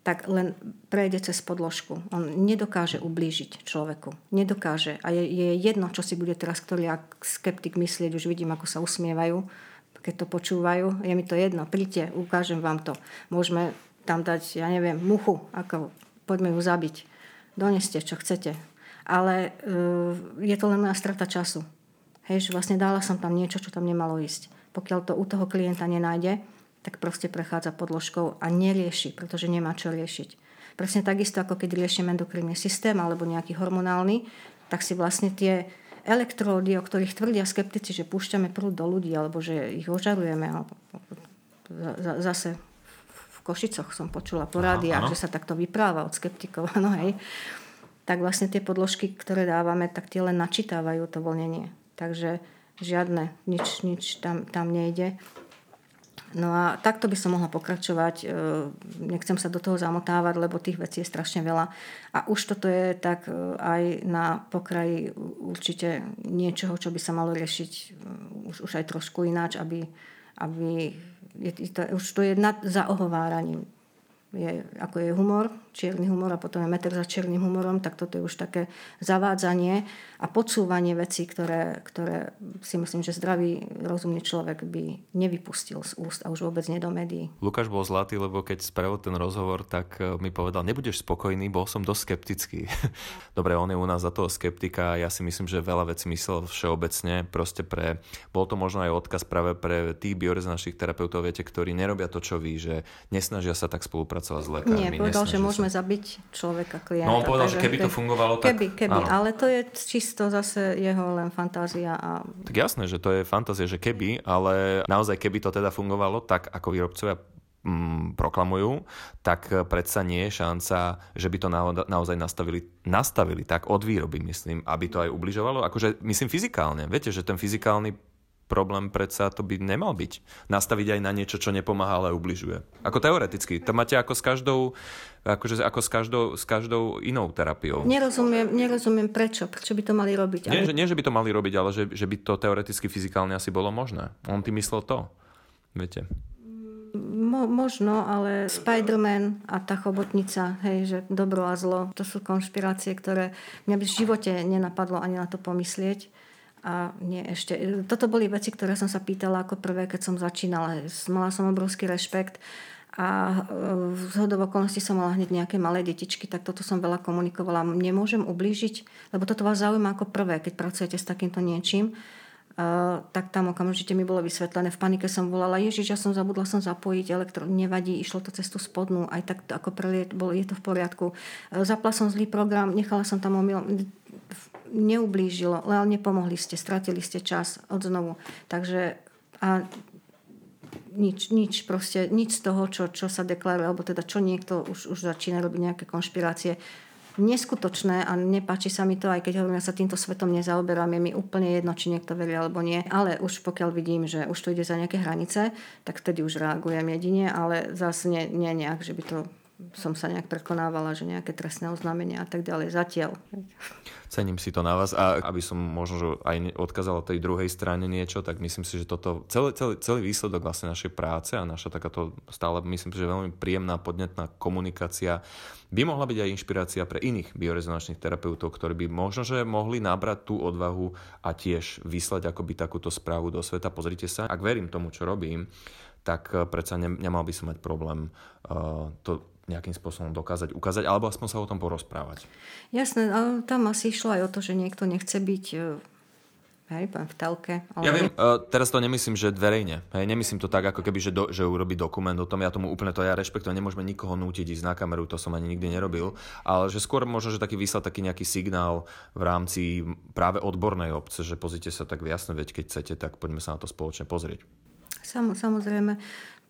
tak len prejde cez podložku. On nedokáže ublížiť človeku. Nedokáže. A je, je jedno, čo si bude teraz ktorý skeptik myslieť. Už vidím, ako sa usmievajú, keď to počúvajú. Je mi to jedno. Príďte, ukážem vám to. Môžeme tam dať, ja neviem, muchu. Ako, poďme ju zabiť. Doneste, čo chcete. Ale uh, je to len moja strata času. Hej, že vlastne dala som tam niečo, čo tam nemalo ísť. Pokiaľ to u toho klienta nenájde, tak proste prechádza podložkou a nerieši, pretože nemá čo riešiť. Presne takisto, ako keď riešime endokrinný systém alebo nejaký hormonálny, tak si vlastne tie elektródy, o ktorých tvrdia skeptici, že púšťame prúd do ľudí alebo že ich ožarujeme. Alebo zase v Košicoch som počula po rádiách, že sa takto vypráva od skeptikov. [laughs] No hej. Tak vlastne tie podložky, ktoré dávame, tak tie len načítávajú to voľnenie. Takže žiadne, nič, nič tam, tam nejde. No a takto by som mohla pokračovať. E, nechcem sa do toho zamotávať, lebo tých vecí je strašne veľa. A už toto je tak e, aj na pokraji určite niečoho, čo by sa malo riešiť e, už, už aj trošku ináč, aby, aby je, to, už to je nad zaohováraním je, ako je humor, čierny humor a potom je meter za čiernym humorom, tak toto je už také zavádzanie a podsúvanie vecí, ktoré, ktoré si myslím, že zdravý, rozumný človek by nevypustil z úst a už vôbec nie do médií. Lukáš bol zlatý, lebo keď spravil ten rozhovor, tak e, mi povedal, nebudeš spokojný, bol som dosť skeptický. [laughs] Dobre, on je u nás za toho skeptika, ja si myslím, že veľa vecí myslel všeobecne, proste pre, bol to možno aj odkaz práve pre tých biorezonačných terapeutov, viete, ktorí nerobia to, čo vy, že nesnažia sa tak spolupracovať spolupracovať s lekármi. Nie, povedal, že môžeme môžeme zabiť človeka, klienta. No on povedal, že keby to fungovalo, tak... Keby, keby, áno. ale to je čisto zase jeho len fantázia. A... Tak jasné, že to je fantázia, že keby, ale naozaj keby to teda fungovalo, tak ako výrobcovia mm, proklamujú, tak predsa nie je šanca, že by to naozaj nastavili, nastavili tak od výroby, myslím, aby to aj ubližovalo. Akože myslím fyzikálne. Viete, že ten fyzikálny problém predsa to by nemal byť. Nastaviť aj na niečo, čo nepomáha, ale ubližuje. Ako teoreticky. To máte ako s každou, akože ako s každou, s každou inou terapiou. Nerozumiem, nerozumiem prečo. Prečo by to mali robiť. Nie, ale... že, nie, že by to mali robiť, ale že, že by to teoreticky, fyzikálne asi bolo možné. On tým myslel to. Viete. Mo, možno, ale Spider-Man a tá chobotnica, hej, že dobro a zlo, to sú konšpirácie, ktoré mňa by v živote nenapadlo ani na to pomyslieť a nie ešte. Toto boli veci, ktoré som sa pýtala ako prvé, keď som začínala. Mala som obrovský rešpekt a z hodov okolností som mala hneď nejaké malé detičky, tak toto som veľa komunikovala. Nemôžem ublížiť, lebo toto vás zaujíma ako prvé, keď pracujete s takýmto niečím. Uh, tak tam okamžite mi bolo vysvetlené. V panike som volala, Ježiš, ja som zabudla som zapojiť elektro, nevadí, išlo to cez tú spodnú, aj tak ako preliet, bolo, je to v poriadku. Uh, zapla som zlý program, nechala som tam omyl neublížilo, ale nepomohli ste, stratili ste čas od znovu. Takže a nič, nič, proste, nič z toho, čo, čo sa deklaruje, alebo teda čo niekto už, už začína robiť nejaké konšpirácie, neskutočné a nepáči sa mi to, aj keď hovorím, ja sa týmto svetom nezaoberám, je mi úplne jedno, či niekto verí alebo nie. Ale už pokiaľ vidím, že už to ide za nejaké hranice, tak vtedy už reagujem jedine, ale zase nie, nie nejak, že by to som sa nejak prekonávala, že nejaké trestné oznámenia a tak ďalej. Zatiaľ. Cením si to na vás a aby som možno že aj odkázala tej druhej strane niečo, tak myslím si, že toto, celý, celý, celý výsledok vlastne našej práce a naša takáto stále, myslím si, že veľmi príjemná, podnetná komunikácia by mohla byť aj inšpirácia pre iných biorezonančných terapeutov, ktorí by možno, že mohli nabrať tú odvahu a tiež vyslať akoby takúto správu do sveta. Pozrite sa, ak verím tomu, čo robím, tak eh, predsa nemal by som mať problém uh, to nejakým spôsobom dokázať ukázať, alebo aspoň sa o tom porozprávať. Jasné, ale tam asi išlo aj o to, že niekto nechce byť Hej, v telke. Ale... Ja viem, uh, teraz to nemyslím, že verejne. Hej, nemyslím to tak, ako keby, že, do, že urobí dokument o tom. Ja tomu úplne to ja rešpektujem. Nemôžeme nikoho nútiť ísť na kameru, to som ani nikdy nerobil. Ale že skôr možno, že taký vyslať taký nejaký signál v rámci práve odbornej obce, že pozrite sa tak jasne, veď keď chcete, tak poďme sa na to spoločne pozrieť. Sam, samozrejme.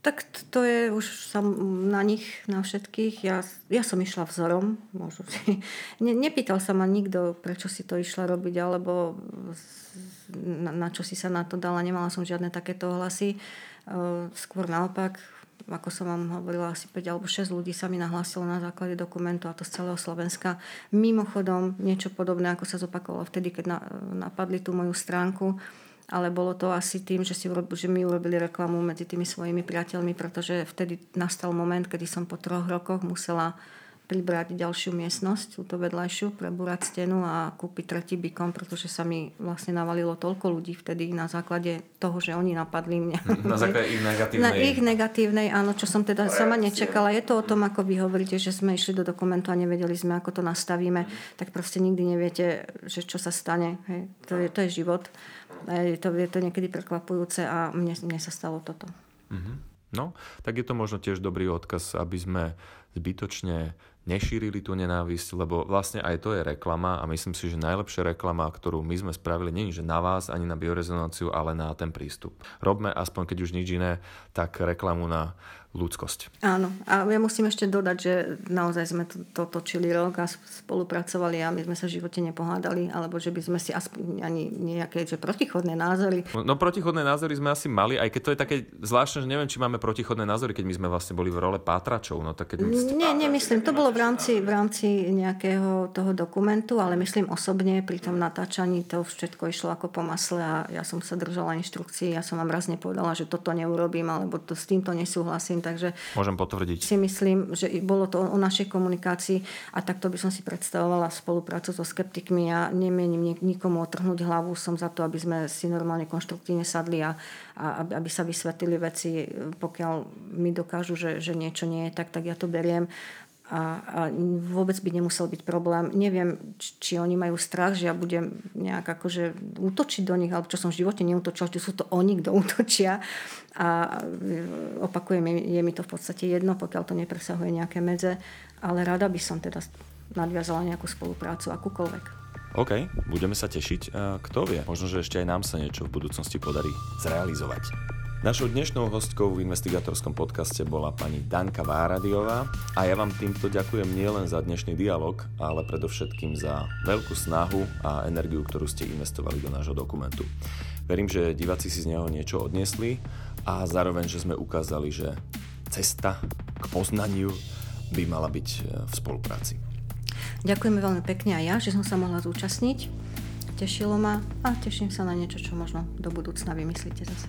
Tak to je už sam na nich, na všetkých. Ja, ja som išla vzorom. Možno si, [laughs] ne, nepýtal sa ma nikto, prečo si to išla robiť, alebo na, na čo si sa na to dala. Nemala som žiadne takéto hlasy. E, skôr naopak, ako som vám hovorila, asi 5 alebo 6 ľudí sa mi nahlásilo na základe dokumentu a to z celého Slovenska. Mimochodom, niečo podobné, ako sa zopakovalo vtedy, keď na, napadli tú moju stránku ale bolo to asi tým, že, si, že mi urobili reklamu medzi tými svojimi priateľmi, pretože vtedy nastal moment, kedy som po troch rokoch musela pribrať ďalšiu miestnosť, túto vedľajšiu, prebúrať stenu a kúpiť tretí bykom, pretože sa mi vlastne navalilo toľko ľudí vtedy na základe toho, že oni napadli mňa. Na základe ich negatívnej. Na ich negatívnej, áno, čo som teda sama nečakala. Je to o tom, ako vy hovoríte, že sme išli do dokumentu a nevedeli sme, ako to nastavíme, tak proste nikdy neviete, že čo sa stane. Hej. To, je, to je život. Je to, je to niekedy prekvapujúce a mne, mne sa stalo toto. Mm-hmm. No, tak je to možno tiež dobrý odkaz, aby sme zbytočne nešírili tú nenávisť, lebo vlastne aj to je reklama a myslím si, že najlepšia reklama, ktorú my sme spravili, nie je že na vás ani na biorezonanciu, ale na ten prístup. Robme aspoň, keď už nič iné, tak reklamu na ľudskosť. Áno, a ja musím ešte dodať, že naozaj sme to, to točili rok a spolupracovali a my sme sa v živote nepohádali, alebo že by sme si aspoň ani nejaké že protichodné názory. No protichodné názory sme asi mali, aj keď to je také zvláštne, že neviem, či máme protichodné názory, keď my sme vlastne boli v role pátračov. No, tak keď... Nie, nemyslím, to bolo v rámci, v rámci nejakého toho dokumentu, ale myslím osobne pri tom natáčaní to všetko išlo ako po masle a ja som sa držala inštrukcií, ja som vám raz nepovedala, že toto neurobím, alebo to, s týmto nesúhlasím takže Môžem potvrdiť. si myslím, že bolo to o našej komunikácii a takto by som si predstavovala spoluprácu so skeptikmi. Ja nemienim nikomu otrhnúť hlavu, som za to, aby sme si normálne konštruktívne sadli a, a aby sa vysvetlili veci, pokiaľ mi dokážu, že, že niečo nie je tak, tak ja to beriem a, a vôbec by nemusel byť problém. Neviem, či oni majú strach, že ja budem nejak akože útočiť do nich, alebo čo som v živote neútočila, že sú to oni, kto útočia. A opakujem, je mi to v podstate jedno, pokiaľ to nepresahuje nejaké medze, ale rada by som teda nadviazala nejakú spoluprácu, akúkoľvek. OK, budeme sa tešiť. Kto vie, možno, že ešte aj nám sa niečo v budúcnosti podarí zrealizovať. Našou dnešnou hostkou v investigatorskom podcaste bola pani Danka Váradiová a ja vám týmto ďakujem nielen za dnešný dialog, ale predovšetkým za veľkú snahu a energiu, ktorú ste investovali do nášho dokumentu. Verím, že diváci si z neho niečo odniesli a zároveň, že sme ukázali, že cesta k poznaniu by mala byť e, v spolupráci. Ďakujeme veľmi pekne aj ja, že som sa mohla zúčastniť. Tešilo ma a teším sa na niečo, čo možno do budúcna vymyslíte zase.